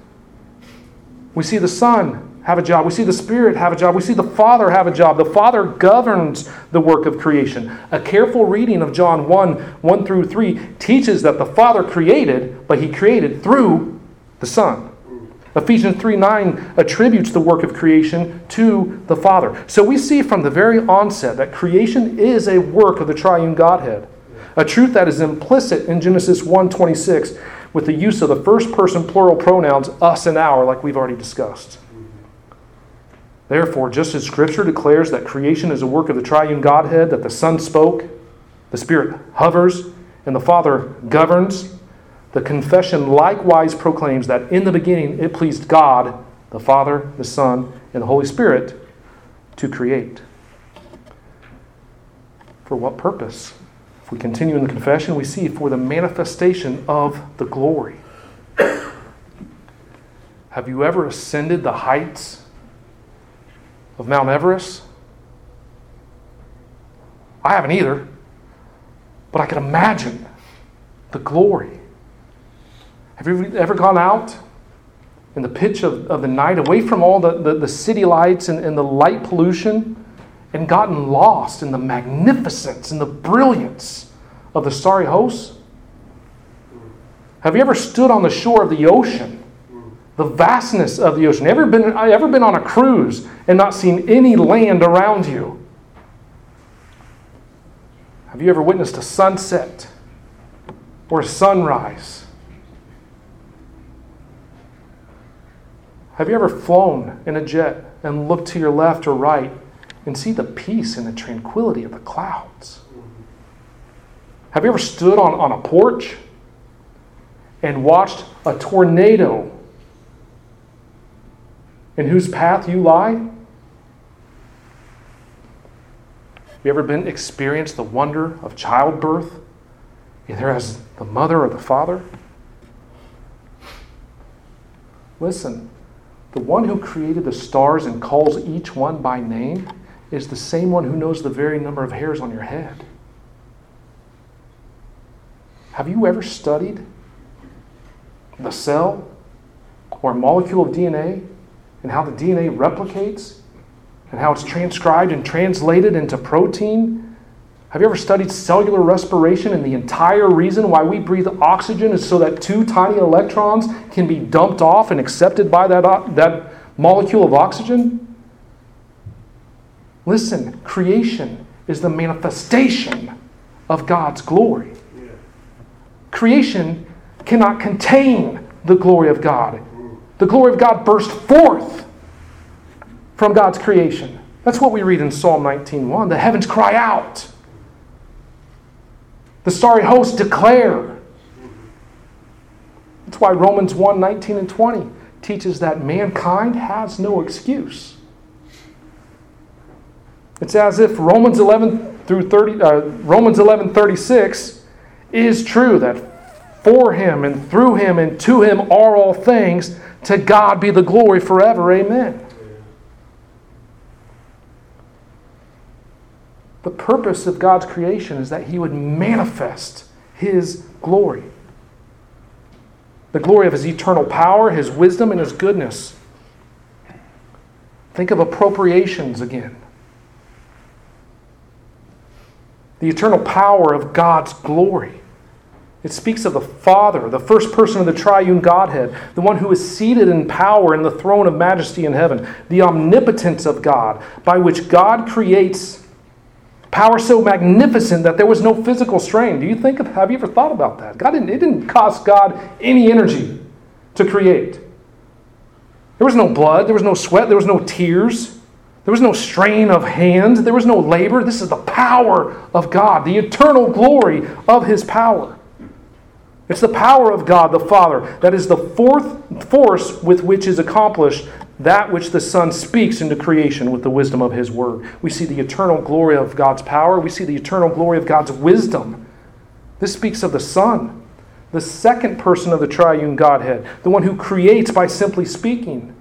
A: We see the Son have a job. We see the Spirit have a job. We see the Father have a job. The Father governs the work of creation. A careful reading of John 1 1 through 3 teaches that the Father created, but He created through the Son. Ephesians 3 9 attributes the work of creation to the Father. So we see from the very onset that creation is a work of the triune Godhead a truth that is implicit in Genesis 1:26 with the use of the first person plural pronouns us and our like we've already discussed. Therefore, just as scripture declares that creation is a work of the triune Godhead that the Son spoke, the Spirit hovers, and the Father governs, the confession likewise proclaims that in the beginning it pleased God, the Father, the Son, and the Holy Spirit to create. For what purpose? If we continue in the confession, we see for the manifestation of the glory. [coughs] Have you ever ascended the heights of Mount Everest? I haven't either. But I can imagine the glory. Have you ever gone out in the pitch of, of the night, away from all the, the, the city lights and, and the light pollution, and gotten lost in the magnificence and the brilliance of the starry hosts? Have you ever stood on the shore of the ocean? The vastness of the ocean. Ever been, ever been on a cruise and not seen any land around you? Have you ever witnessed a sunset or a sunrise? Have you ever flown in a jet and looked to your left or right and see the peace and the tranquility of the clouds? Have you ever stood on, on a porch and watched a tornado in whose path you lie? Have you ever been experienced the wonder of childbirth, either as the mother or the father? Listen, the one who created the stars and calls each one by name is the same one who knows the very number of hairs on your head. Have you ever studied the cell or molecule of DNA and how the DNA replicates and how it's transcribed and translated into protein have you ever studied cellular respiration and the entire reason why we breathe oxygen is so that two tiny electrons can be dumped off and accepted by that, that molecule of oxygen? Listen, creation is the manifestation of God's glory. Creation cannot contain the glory of God. The glory of God burst forth from God's creation. That's what we read in Psalm 19:1. The heavens cry out. The starry hosts declare. That's why Romans 1 19 and 20 teaches that mankind has no excuse. It's as if Romans 11 through 30, uh, Romans 11 36 is true that for him and through him and to him are all things. To God be the glory forever. Amen. The purpose of God's creation is that He would manifest His glory the glory of His eternal power, His wisdom, and His goodness. Think of appropriations again. The eternal power of God's glory. It speaks of the Father, the first person of the triune Godhead, the one who is seated in power in the throne of majesty in heaven, the omnipotence of God, by which God creates Power so magnificent that there was no physical strain. Do you think of, have you ever thought about that? God didn't, it didn't cost God any energy to create. There was no blood, there was no sweat, there was no tears, there was no strain of hands, there was no labor. This is the power of God, the eternal glory of His power. It's the power of God the Father that is the fourth force with which is accomplished that which the Son speaks into creation with the wisdom of His Word. We see the eternal glory of God's power. We see the eternal glory of God's wisdom. This speaks of the Son, the second person of the triune Godhead, the one who creates by simply speaking.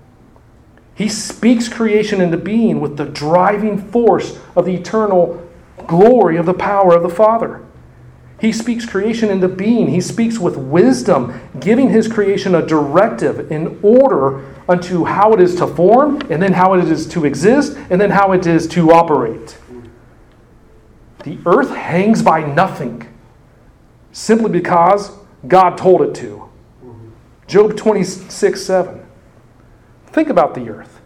A: He speaks creation into being with the driving force of the eternal glory of the power of the Father. He speaks creation into being. He speaks with wisdom, giving his creation a directive in order unto how it is to form, and then how it is to exist, and then how it is to operate. The earth hangs by nothing simply because God told it to. Job 26 7. Think about the earth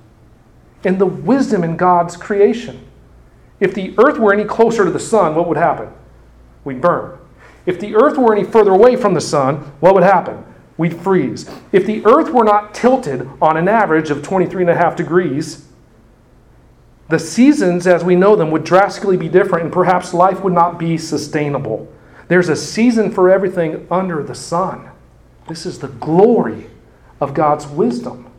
A: and the wisdom in God's creation. If the earth were any closer to the sun, what would happen? We'd burn. If the earth were any further away from the sun, what would happen? We'd freeze. If the earth were not tilted on an average of 23 and a half degrees, the seasons as we know them would drastically be different and perhaps life would not be sustainable. There's a season for everything under the sun. This is the glory of God's wisdom.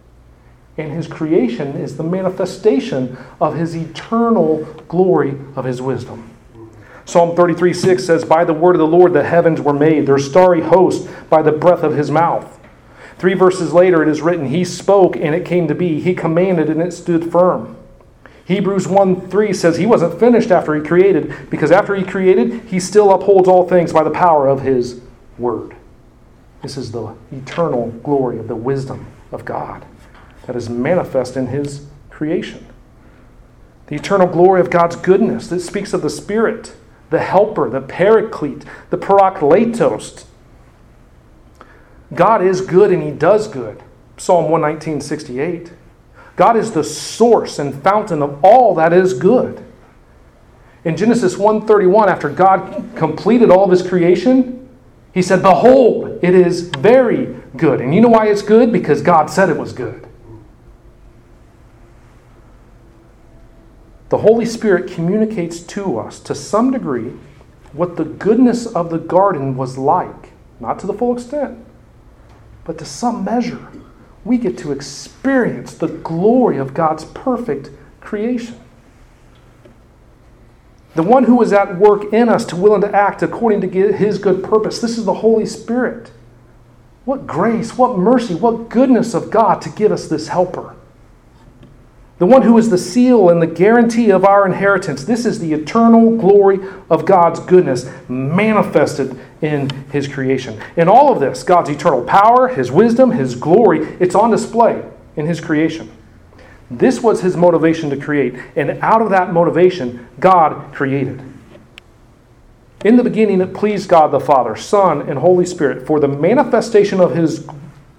A: And his creation is the manifestation of his eternal glory of his wisdom. Psalm 33 6 says, By the word of the Lord the heavens were made, their starry host by the breath of his mouth. Three verses later, it is written, He spoke and it came to be. He commanded and it stood firm. Hebrews 1 3 says he wasn't finished after he created, because after he created, he still upholds all things by the power of his word. This is the eternal glory of the wisdom of God that is manifest in his creation. The eternal glory of God's goodness that speaks of the Spirit, the helper, the paraclete, the parakletos. God is good and he does good. Psalm 119, 68. God is the source and fountain of all that is good. In Genesis 1:31 after God completed all of his creation, he said, "Behold, it is very good." And you know why it's good? Because God said it was good. The Holy Spirit communicates to us to some degree what the goodness of the garden was like, not to the full extent, but to some measure we get to experience the glory of God's perfect creation. The one who is at work in us to willing to act according to his good purpose. This is the Holy Spirit. What grace, what mercy, what goodness of God to give us this helper the one who is the seal and the guarantee of our inheritance. This is the eternal glory of God's goodness manifested in His creation. In all of this, God's eternal power, His wisdom, His glory, it's on display in His creation. This was His motivation to create, and out of that motivation, God created. In the beginning, it pleased God the Father, Son, and Holy Spirit for the manifestation of His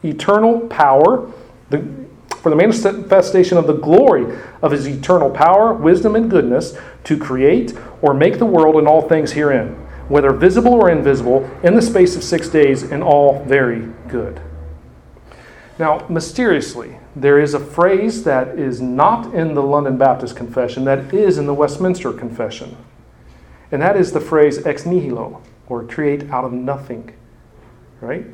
A: eternal power, the for the manifestation of the glory of his eternal power, wisdom, and goodness to create or make the world and all things herein, whether visible or invisible, in the space of six days, and all very good. Now, mysteriously, there is a phrase that is not in the London Baptist Confession that is in the Westminster Confession. And that is the phrase ex nihilo, or create out of nothing. Right?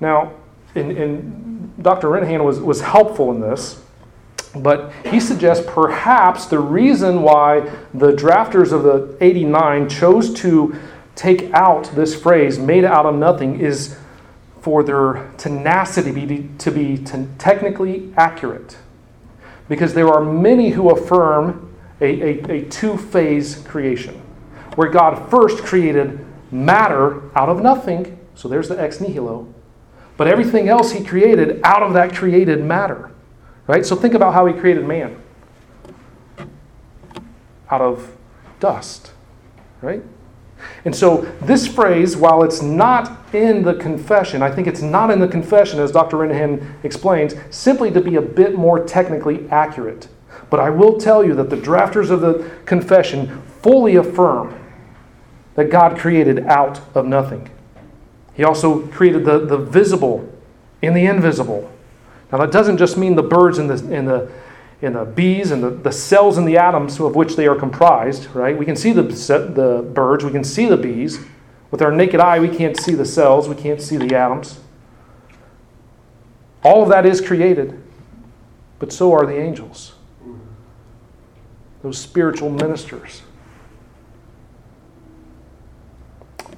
A: Now, in, in Dr. Renihan was, was helpful in this, but he suggests perhaps the reason why the drafters of the 89 chose to take out this phrase, made out of nothing, is for their tenacity to be, to be technically accurate. Because there are many who affirm a, a, a two phase creation, where God first created matter out of nothing, so there's the ex nihilo, but everything else he created out of that created matter. Right? So think about how he created man out of dust. Right? And so this phrase, while it's not in the confession, I think it's not in the confession, as Dr. Renihan explains, simply to be a bit more technically accurate. But I will tell you that the drafters of the confession fully affirm that God created out of nothing. He also created the, the visible and the invisible. Now, that doesn't just mean the birds and the, and the, and the bees and the, the cells and the atoms of which they are comprised, right? We can see the, the birds, we can see the bees. With our naked eye, we can't see the cells, we can't see the atoms. All of that is created, but so are the angels, those spiritual ministers.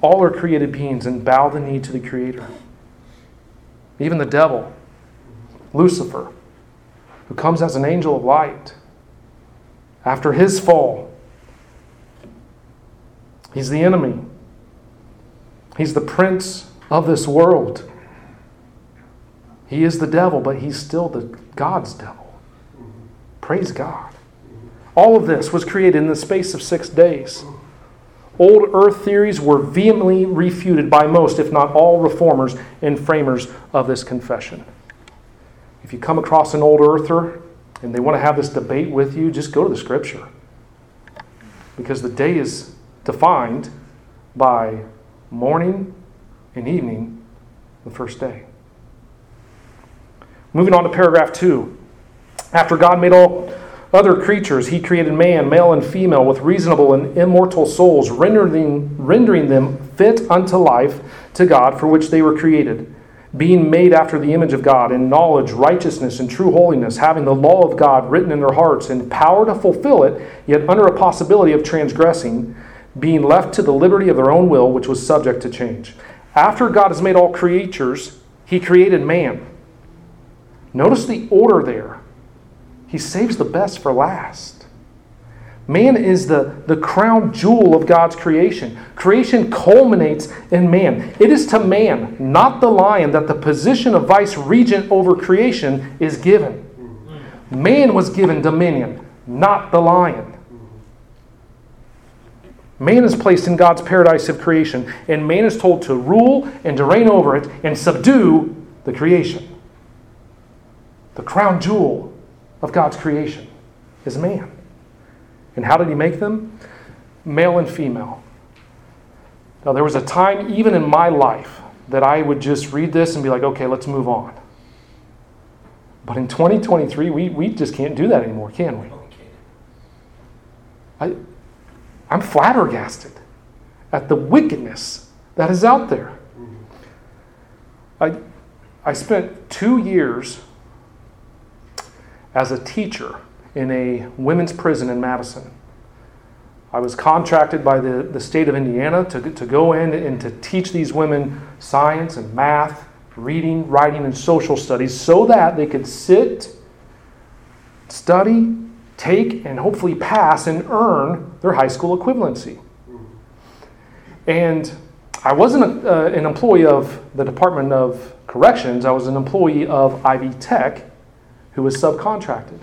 A: All are created beings and bow the knee to the Creator. Even the devil, Lucifer, who comes as an angel of light, after his fall, he's the enemy. He's the prince of this world. He is the devil, but he's still the God's devil. Praise God. All of this was created in the space of six days. Old earth theories were vehemently refuted by most, if not all, reformers and framers of this confession. If you come across an old earther and they want to have this debate with you, just go to the scripture. Because the day is defined by morning and evening, the first day. Moving on to paragraph two. After God made all other creatures he created man, male and female, with reasonable and immortal souls, rendering, rendering them fit unto life to God for which they were created, being made after the image of God, in knowledge, righteousness, and true holiness, having the law of God written in their hearts, and power to fulfill it, yet under a possibility of transgressing, being left to the liberty of their own will, which was subject to change. After God has made all creatures, he created man. Notice the order there. He saves the best for last. Man is the, the crown jewel of God's creation. Creation culminates in man. It is to man, not the lion, that the position of vice regent over creation is given. Man was given dominion, not the lion. Man is placed in God's paradise of creation, and man is told to rule and to reign over it and subdue the creation. The crown jewel of God's creation is man. And how did he make them? Male and female. Now, there was a time, even in my life, that I would just read this and be like, okay, let's move on. But in 2023, we, we just can't do that anymore, can we? I, I'm flabbergasted at the wickedness that is out there. I, I spent two years as a teacher in a women's prison in Madison. I was contracted by the, the state of Indiana to, to go in and to teach these women science and math, reading, writing, and social studies so that they could sit, study, take, and hopefully pass and earn their high school equivalency. And I wasn't a, uh, an employee of the Department of Corrections, I was an employee of Ivy Tech who was subcontracted.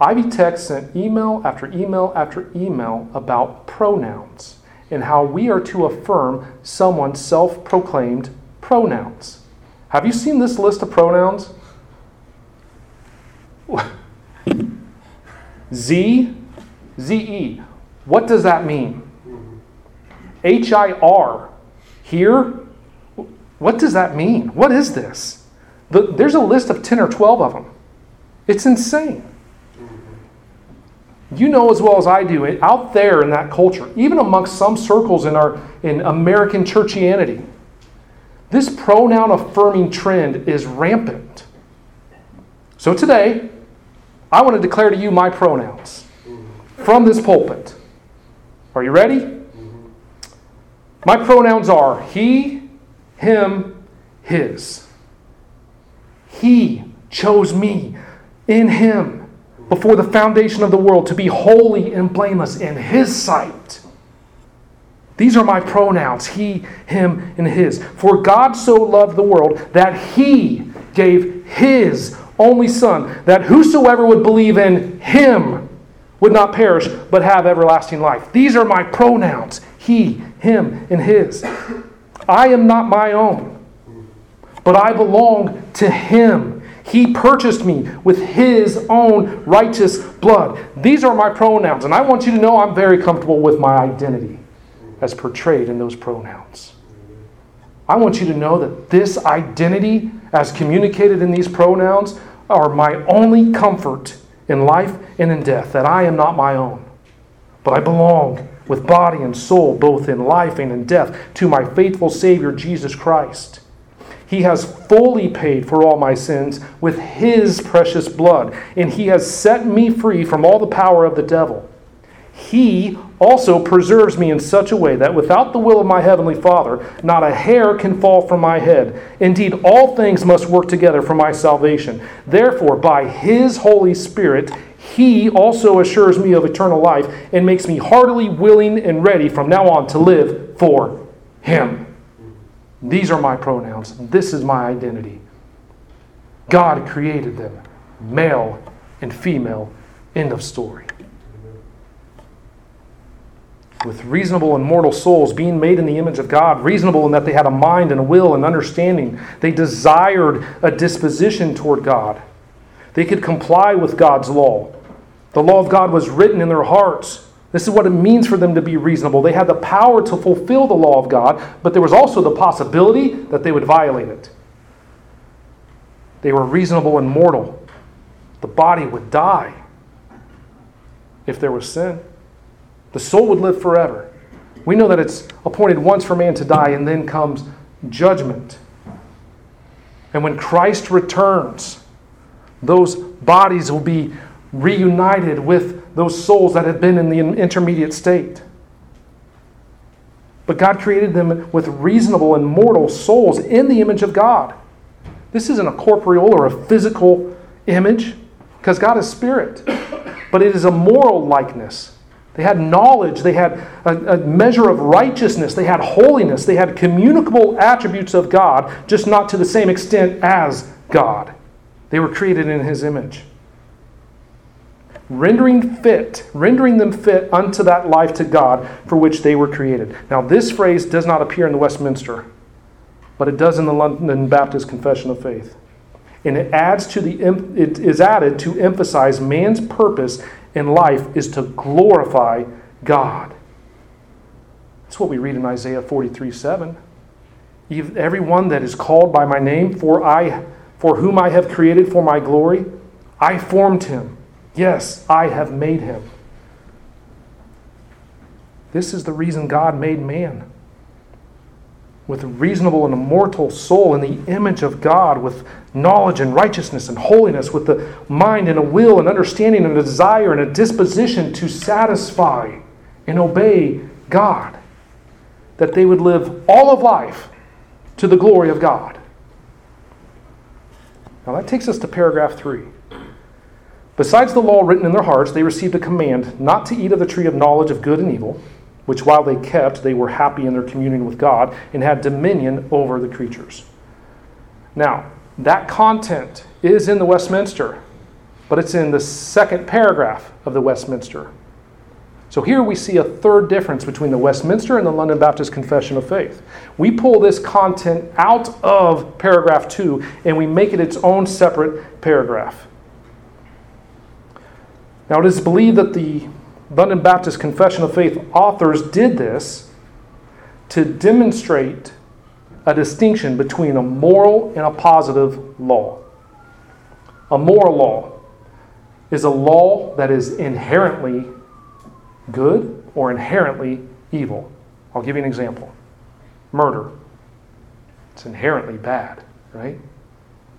A: Ivy Tech sent email after email after email about pronouns and how we are to affirm someone's self proclaimed pronouns. Have you seen this list of pronouns? [laughs] Z, Z E. What does that mean? H I R. Here? What does that mean? What is this? The, there's a list of 10 or 12 of them. It's insane. You know as well as I do, out there in that culture, even amongst some circles in, our, in American churchianity, this pronoun affirming trend is rampant. So today, I want to declare to you my pronouns from this pulpit. Are you ready? My pronouns are he, him, his. He chose me in him before the foundation of the world to be holy and blameless in his sight. These are my pronouns he, him, and his. For God so loved the world that he gave his only Son, that whosoever would believe in him would not perish, but have everlasting life. These are my pronouns he, him, and his. I am not my own but I belong to Him. He purchased me with His own righteous blood. These are my pronouns, and I want you to know I'm very comfortable with my identity as portrayed in those pronouns. I want you to know that this identity, as communicated in these pronouns, are my only comfort in life and in death, that I am not my own, but I belong with body and soul, both in life and in death, to my faithful Savior, Jesus Christ. He has fully paid for all my sins with His precious blood, and He has set me free from all the power of the devil. He also preserves me in such a way that without the will of my heavenly Father, not a hair can fall from my head. Indeed, all things must work together for my salvation. Therefore, by His Holy Spirit, He also assures me of eternal life and makes me heartily willing and ready from now on to live for Him. These are my pronouns. This is my identity. God created them, male and female. End of story. With reasonable and mortal souls being made in the image of God, reasonable in that they had a mind and a will and understanding. They desired a disposition toward God. They could comply with God's law. The law of God was written in their hearts. This is what it means for them to be reasonable. They had the power to fulfill the law of God, but there was also the possibility that they would violate it. They were reasonable and mortal. The body would die if there was sin. The soul would live forever. We know that it's appointed once for man to die, and then comes judgment. And when Christ returns, those bodies will be reunited with those souls that had been in the intermediate state. But God created them with reasonable and mortal souls in the image of God. This isn't a corporeal or a physical image. because God is spirit. But it is a moral likeness. They had knowledge, they had a, a, measure of righteousness, they had holiness, they had communicable attributes of God, just not to the same extent as God. They were created in His image. Rendering fit, rendering them fit unto that life to God for which they were created. Now, this phrase does not appear in the Westminster, but it does in the London Baptist Confession of Faith and it adds to the it is added to emphasize man's purpose in life is to glorify God. That's what we read in Isaiah 43 7. Everyone that is called by my name, for I for whom I have created for my glory, I formed him. Yes, I have made him. This is the reason God made man with a reasonable and immortal soul in the image of God, with knowledge and righteousness and holiness, with the mind and a will and understanding and a desire and a disposition to satisfy and obey God, that they would live all of life to the glory of God. Now that takes us to paragraph three. Besides the law written in their hearts, they received a command not to eat of the tree of knowledge of good and evil which while they kept, they were happy in their communion with God and had dominion over the creatures. Now, that content is in the Westminster, but it's in the second paragraph of the Westminster. So here we see a third difference between the Westminster and the London Baptist Confession of Faith. We pull this content out of paragraph 2 and we make it its own separate paragraph. Now, it is believed that the London Baptist Confession of Faith authors did this to demonstrate a distinction between a moral and a positive law. A moral law is a law that is inherently good or inherently evil. I'll give you an example murder. It's inherently bad, right?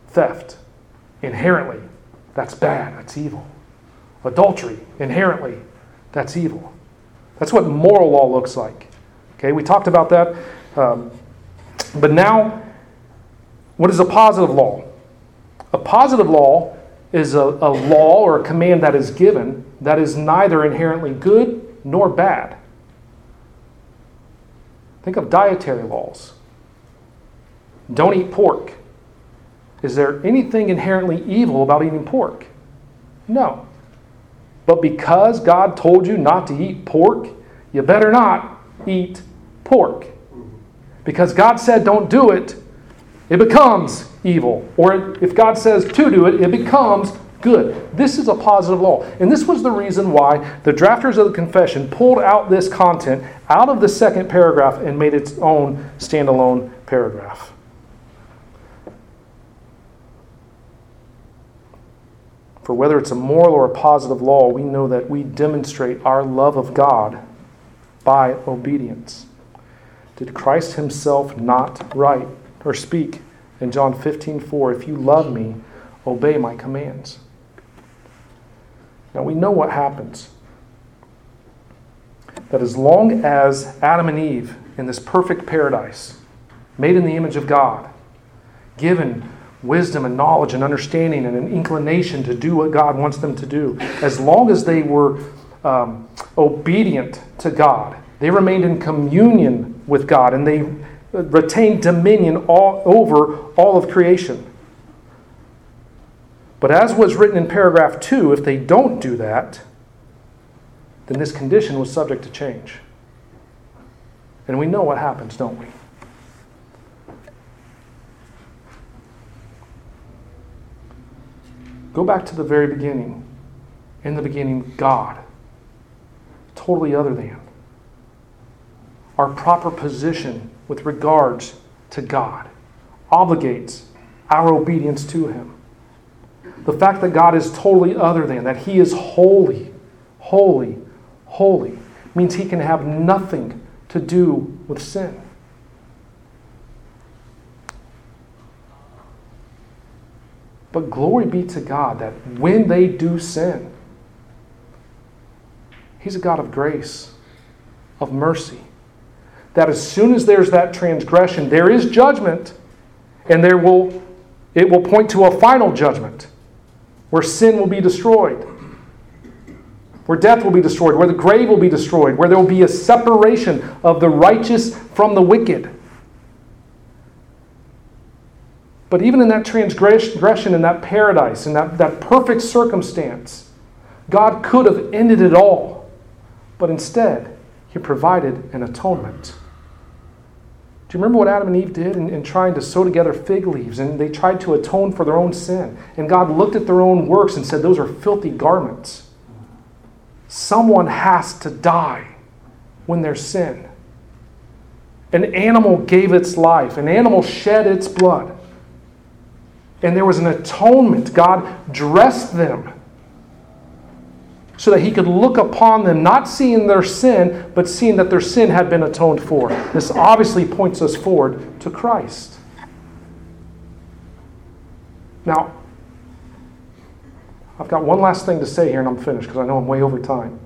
A: Theft, inherently, that's bad, that's evil. Adultery, inherently, that's evil. That's what moral law looks like. Okay, we talked about that. Um, but now, what is a positive law? A positive law is a, a law or a command that is given that is neither inherently good nor bad. Think of dietary laws. Don't eat pork. Is there anything inherently evil about eating pork? No. But because God told you not to eat pork, you better not eat pork. Because God said don't do it, it becomes evil. Or if God says to do it, it becomes good. This is a positive law. And this was the reason why the drafters of the confession pulled out this content out of the second paragraph and made its own standalone paragraph. For whether it's a moral or a positive law, we know that we demonstrate our love of God by obedience. Did Christ himself not write or speak in John 15 4, If you love me, obey my commands? Now we know what happens. That as long as Adam and Eve in this perfect paradise, made in the image of God, given wisdom and knowledge and understanding and an inclination to do what God wants them to do. As long as they were um, obedient to God, they remained in communion with God and they retained dominion all, over all of creation. But as was written in paragraph 2, if they don't do that, then this condition was subject to change. And we know what happens, don't we? Go back to the very beginning. In the beginning, God. Totally other than. Our proper position with regards to God obligates our obedience to Him. The fact that God is totally other than, that He is holy, holy, holy, means He can have nothing to do with sin. But glory be to God that when they do sin, He's a God of grace, of mercy. That as soon as there's that transgression, there is judgment, and there will it will point to a final judgment. where sin will be destroyed, where death will be destroyed, where the grave will be destroyed, where there will be a separation of the righteous from the wicked. But even in that transgression, in that paradise, in that, that perfect circumstance, God could have ended it all. But instead, He provided an atonement. Do you remember what Adam and Eve did in, in, trying to sew together fig leaves? And they tried to atone for their own sin. And God looked at their own works and said, Those are filthy garments. Someone has to die when there's sin. An animal gave its life, an animal shed its blood. And there was an atonement. God dressed them so that he could look upon them, not seeing their sin, but seeing that their sin had been atoned for. This obviously points us forward to Christ. Now, I've got one last thing to say here and I'm finished because I know I'm way over time.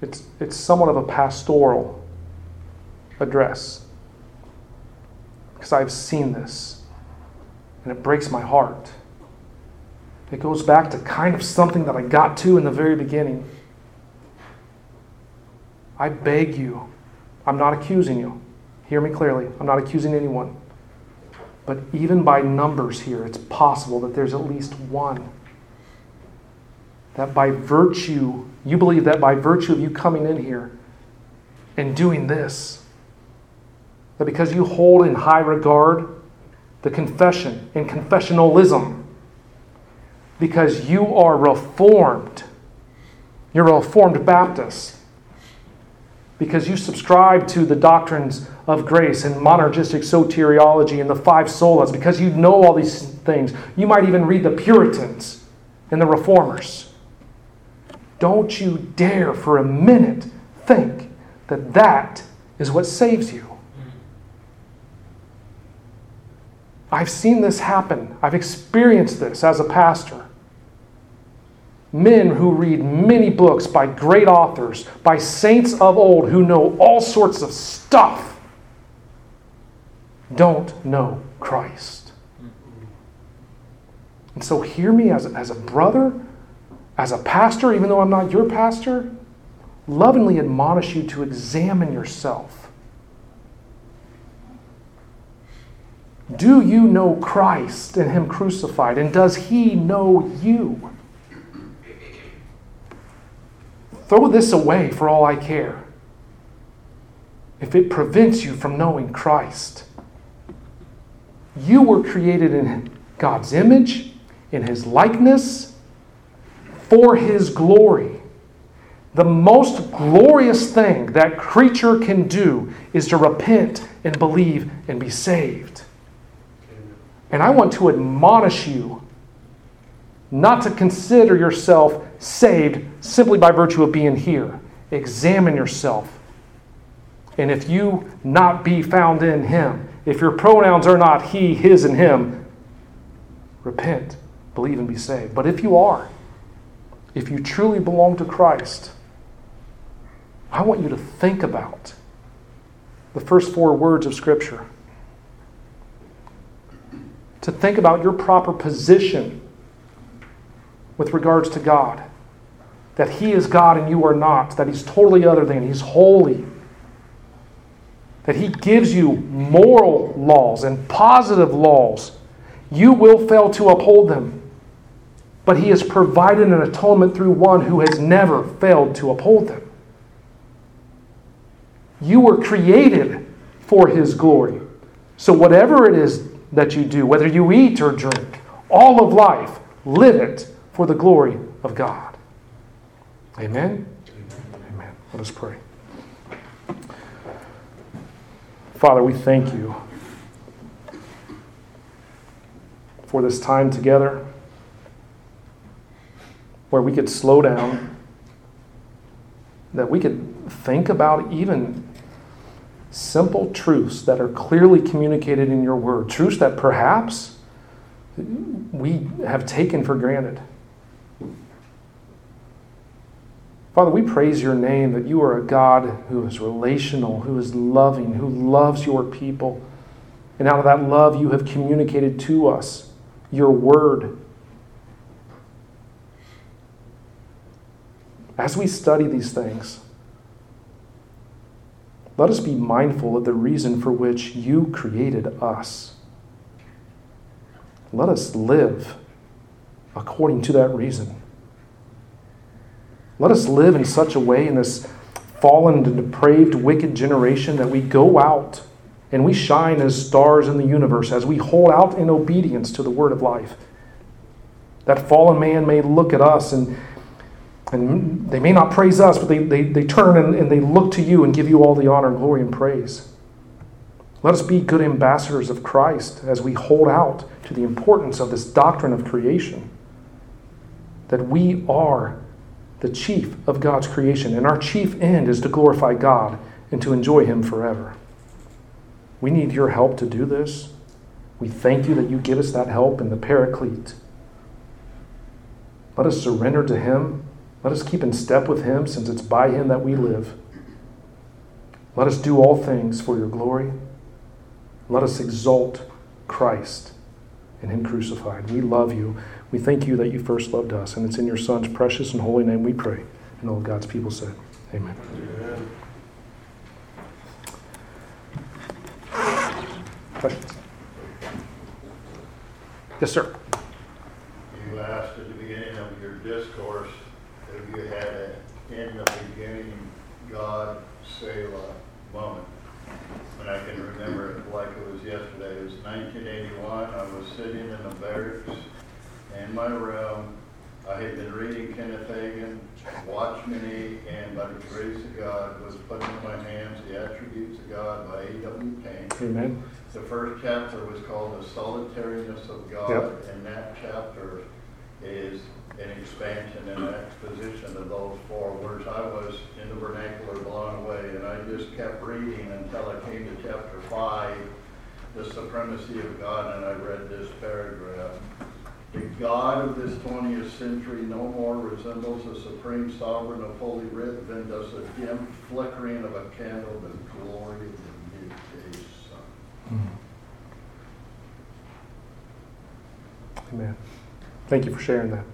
A: It's, it's somewhat of a pastoral address because I've seen this and it breaks my heart. It goes back to kind of something that I got to in the very beginning. I beg you, I'm not accusing you. Hear me clearly. I'm not accusing anyone. But even by numbers here, it's possible that there's at least one. That by virtue, you believe that by virtue of you coming in here and doing this, that because you hold in high regard the confession and confessionalism, because you are reformed. You're a reformed Baptist. Because you subscribe to the doctrines of grace and monergistic soteriology and the five solas, because you know all these things. You might even read the Puritans and the Reformers. Don't you dare for a minute think that that is what saves you. I've seen this happen. I've experienced this as a pastor. Men who read many books by great authors, by saints of old who know all sorts of stuff, don't know Christ. And so, hear me as, as a brother, as a pastor, even though I'm not your pastor, lovingly admonish you to examine yourself Do you know Christ and Him crucified? And does He know you? Throw this away for all I care. If it prevents you from knowing Christ, you were created in God's image, in His likeness, for His glory. The most glorious thing that creature can do is to repent and believe and be saved. And I want to admonish you not to consider yourself saved simply by virtue of being here. Examine yourself. And if you not be found in him, if your pronouns are not he, his, and him, repent, believe, and be saved. But if you are, if you truly belong to Christ, I want you to think about the first four words of Scripture to think about your proper position with regards to God. That He is God and you are not. That He's totally other than. He's holy. That He gives you moral laws and positive laws. You will fail to uphold them. But He has provided an atonement through one who has never failed to uphold them. You were created for His glory. So, whatever it is that you do, whether you eat or drink, all of life, live it for the glory of God. Amen? Amen. Let us pray. Father, we thank you for this time together where we could slow down, that we could think about even simple truths that are clearly communicated in your word, truths that perhaps we have taken for granted. Father, we praise your name that you are a God who is relational, who is loving, who loves your people. And out of that love, you have communicated to us your word. As we study these things, let us be mindful of the reason for which you created us. Let us live according to that reason. Let us live in such a way in this fallen and depraved, wicked generation that we go out and we shine as stars in the universe as we hold out in obedience to the word of life. That fallen man may look at us and, and they may not praise us, but they, they, they turn and, and they look to you and give you all the honor, glory, and praise. Let us be good ambassadors of Christ as we hold out to the importance of this doctrine of creation. That we are the chief of God's creation, and our chief end is to glorify God and to enjoy Him forever. We need your help to do this. We thank you that you give us that help in the Paraclete. Let us surrender to Him. Let us keep in step with Him, since it's by Him that we live. Let us do all things for your glory. Let us exalt Christ and Him crucified. We love you. We thank you that you first loved us, and it's in your Son's precious and holy name we pray. And all God's people said, Amen. Amen. Questions? Yes, sir.
B: You asked at the beginning of your discourse if you had a, in the beginning God Selah moment. And I can remember it like it was yesterday. It was 1981. I was sitting in the barracks in my room. I had been reading Kenneth Hagin, Watchman and by the grace of God was put in my hands the attributes of God by A.W. Pink.
A: Amen.
B: The first chapter was called The Solitariness of God, yep. and that chapter is an expansion and an exposition of those four words. I was in the vernacular blown away, and I just kept reading until I came to chapter 5, The Supremacy of God, and I read this paragraph. The God of this 20th century no more resembles the supreme sovereign of Holy Writ than does the dim flickering of a candle the glory of the midday sun. Hmm.
A: Amen. Thank you for sharing that.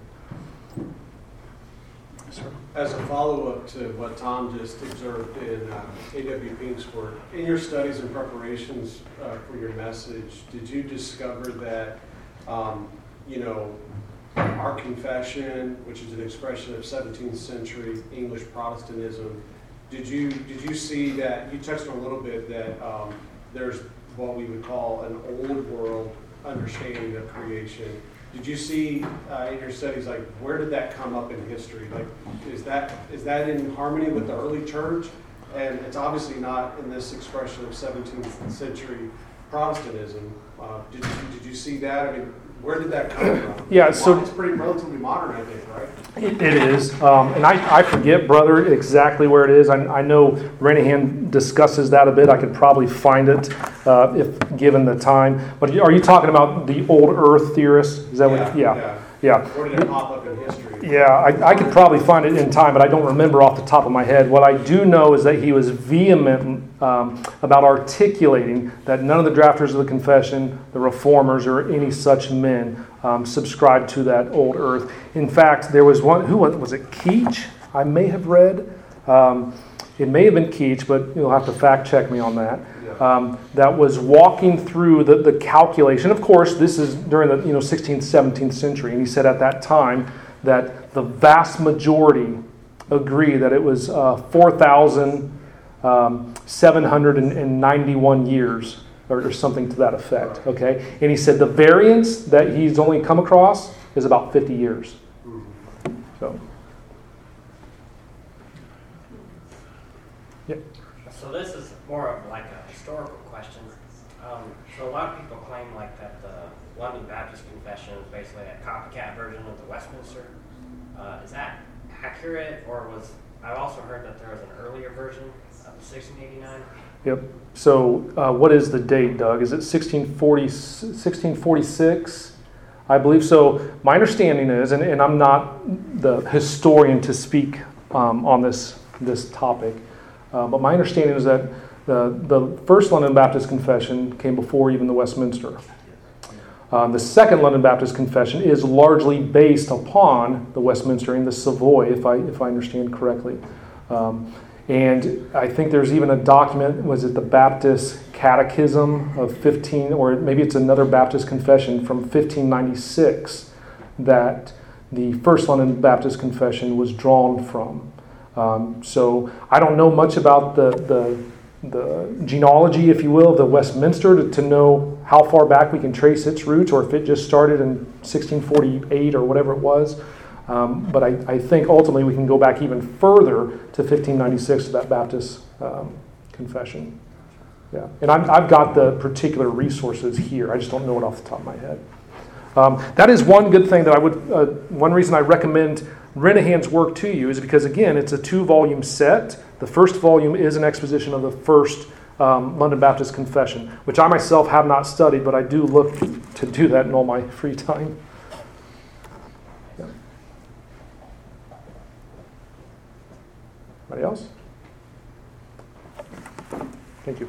C: Sir. As a follow-up to what Tom just observed in uh, A.W. Pink's work, in your studies and preparations uh, for your message, did you discover that um, you know, our confession, which is an expression of 17th century English Protestantism, did you did you see that you touched on a little bit that um, there's what we would call an old world understanding of creation. Did you see uh, in your studies like where did that come up in history? Like, is that is that in harmony with the early church? And it's obviously not in this expression of 17th century Protestantism. Uh, did, you, did you see that? I mean, where did that come from?
A: Yeah, so
C: it's pretty relatively modern, I think, right?
A: It, it is, um, and I, I forget, brother, exactly where it is. I, I know Renihan discusses that a bit. I could probably find it uh, if given the time. But are you talking about the old Earth theorists? Is that what? Yeah,
C: yeah. Where did it pop up in history?
A: Yeah, I, I could probably find it in time, but I don't remember off the top of my head. What I do know is that he was vehement um, about articulating that none of the drafters of the confession, the reformers, or any such men um, subscribed to that old earth. In fact, there was one, who was, was it Keach? I may have read. Um, it may have been Keach, but you'll have to fact check me on that. Um, that was walking through the, the calculation. Of course, this is during the you know 16th, 17th century, and he said at that time that the vast majority agree that it was uh, 4,791 um, years or, or, something to that effect. Okay? And he said the variance that he's only come across is about 50 years. So.
D: Yeah. So this is more of like a historical question. Um, so a lot of people claim like that the London Baptist Confession is basically a copycat version of the Westminster. Uh, is that accurate, or was I've also heard that there was an earlier version of 1689?
A: Yep. So, uh, what is the date, Doug? Is it 1640, 1646? I believe so. My understanding is, and, and I'm not the historian to speak um, on this, this topic, uh, but my understanding is that The, the first London Baptist Confession came before even the Westminster. Um, the Second London Baptist Confession is largely based upon the Westminster and the Savoy, if I, if I understand correctly. Um, and I think there's even a document, was it the Baptist Catechism of 15, or maybe it's another Baptist confession from 1596 that the First London Baptist Confession was drawn from. Um, so I don't know much about the, the, the genealogy, if you will, of the Westminster to, to know how far back we can trace its roots or if it just started in 1648 or whatever it was. Um, but I, I think ultimately we can go back even further to 1596 to that Baptist um, confession. Yeah, and I'm, I've got the particular resources here. I just don't know it off the top of my head. Um, that is one good thing that I would, uh, one reason I recommend Renihan's work to you is because, again, it's a two volume set. The first volume is an exposition of the first um, London Baptist Confession, which I myself have not studied, but I do look to do that in all my free time. Anybody else? Thank you.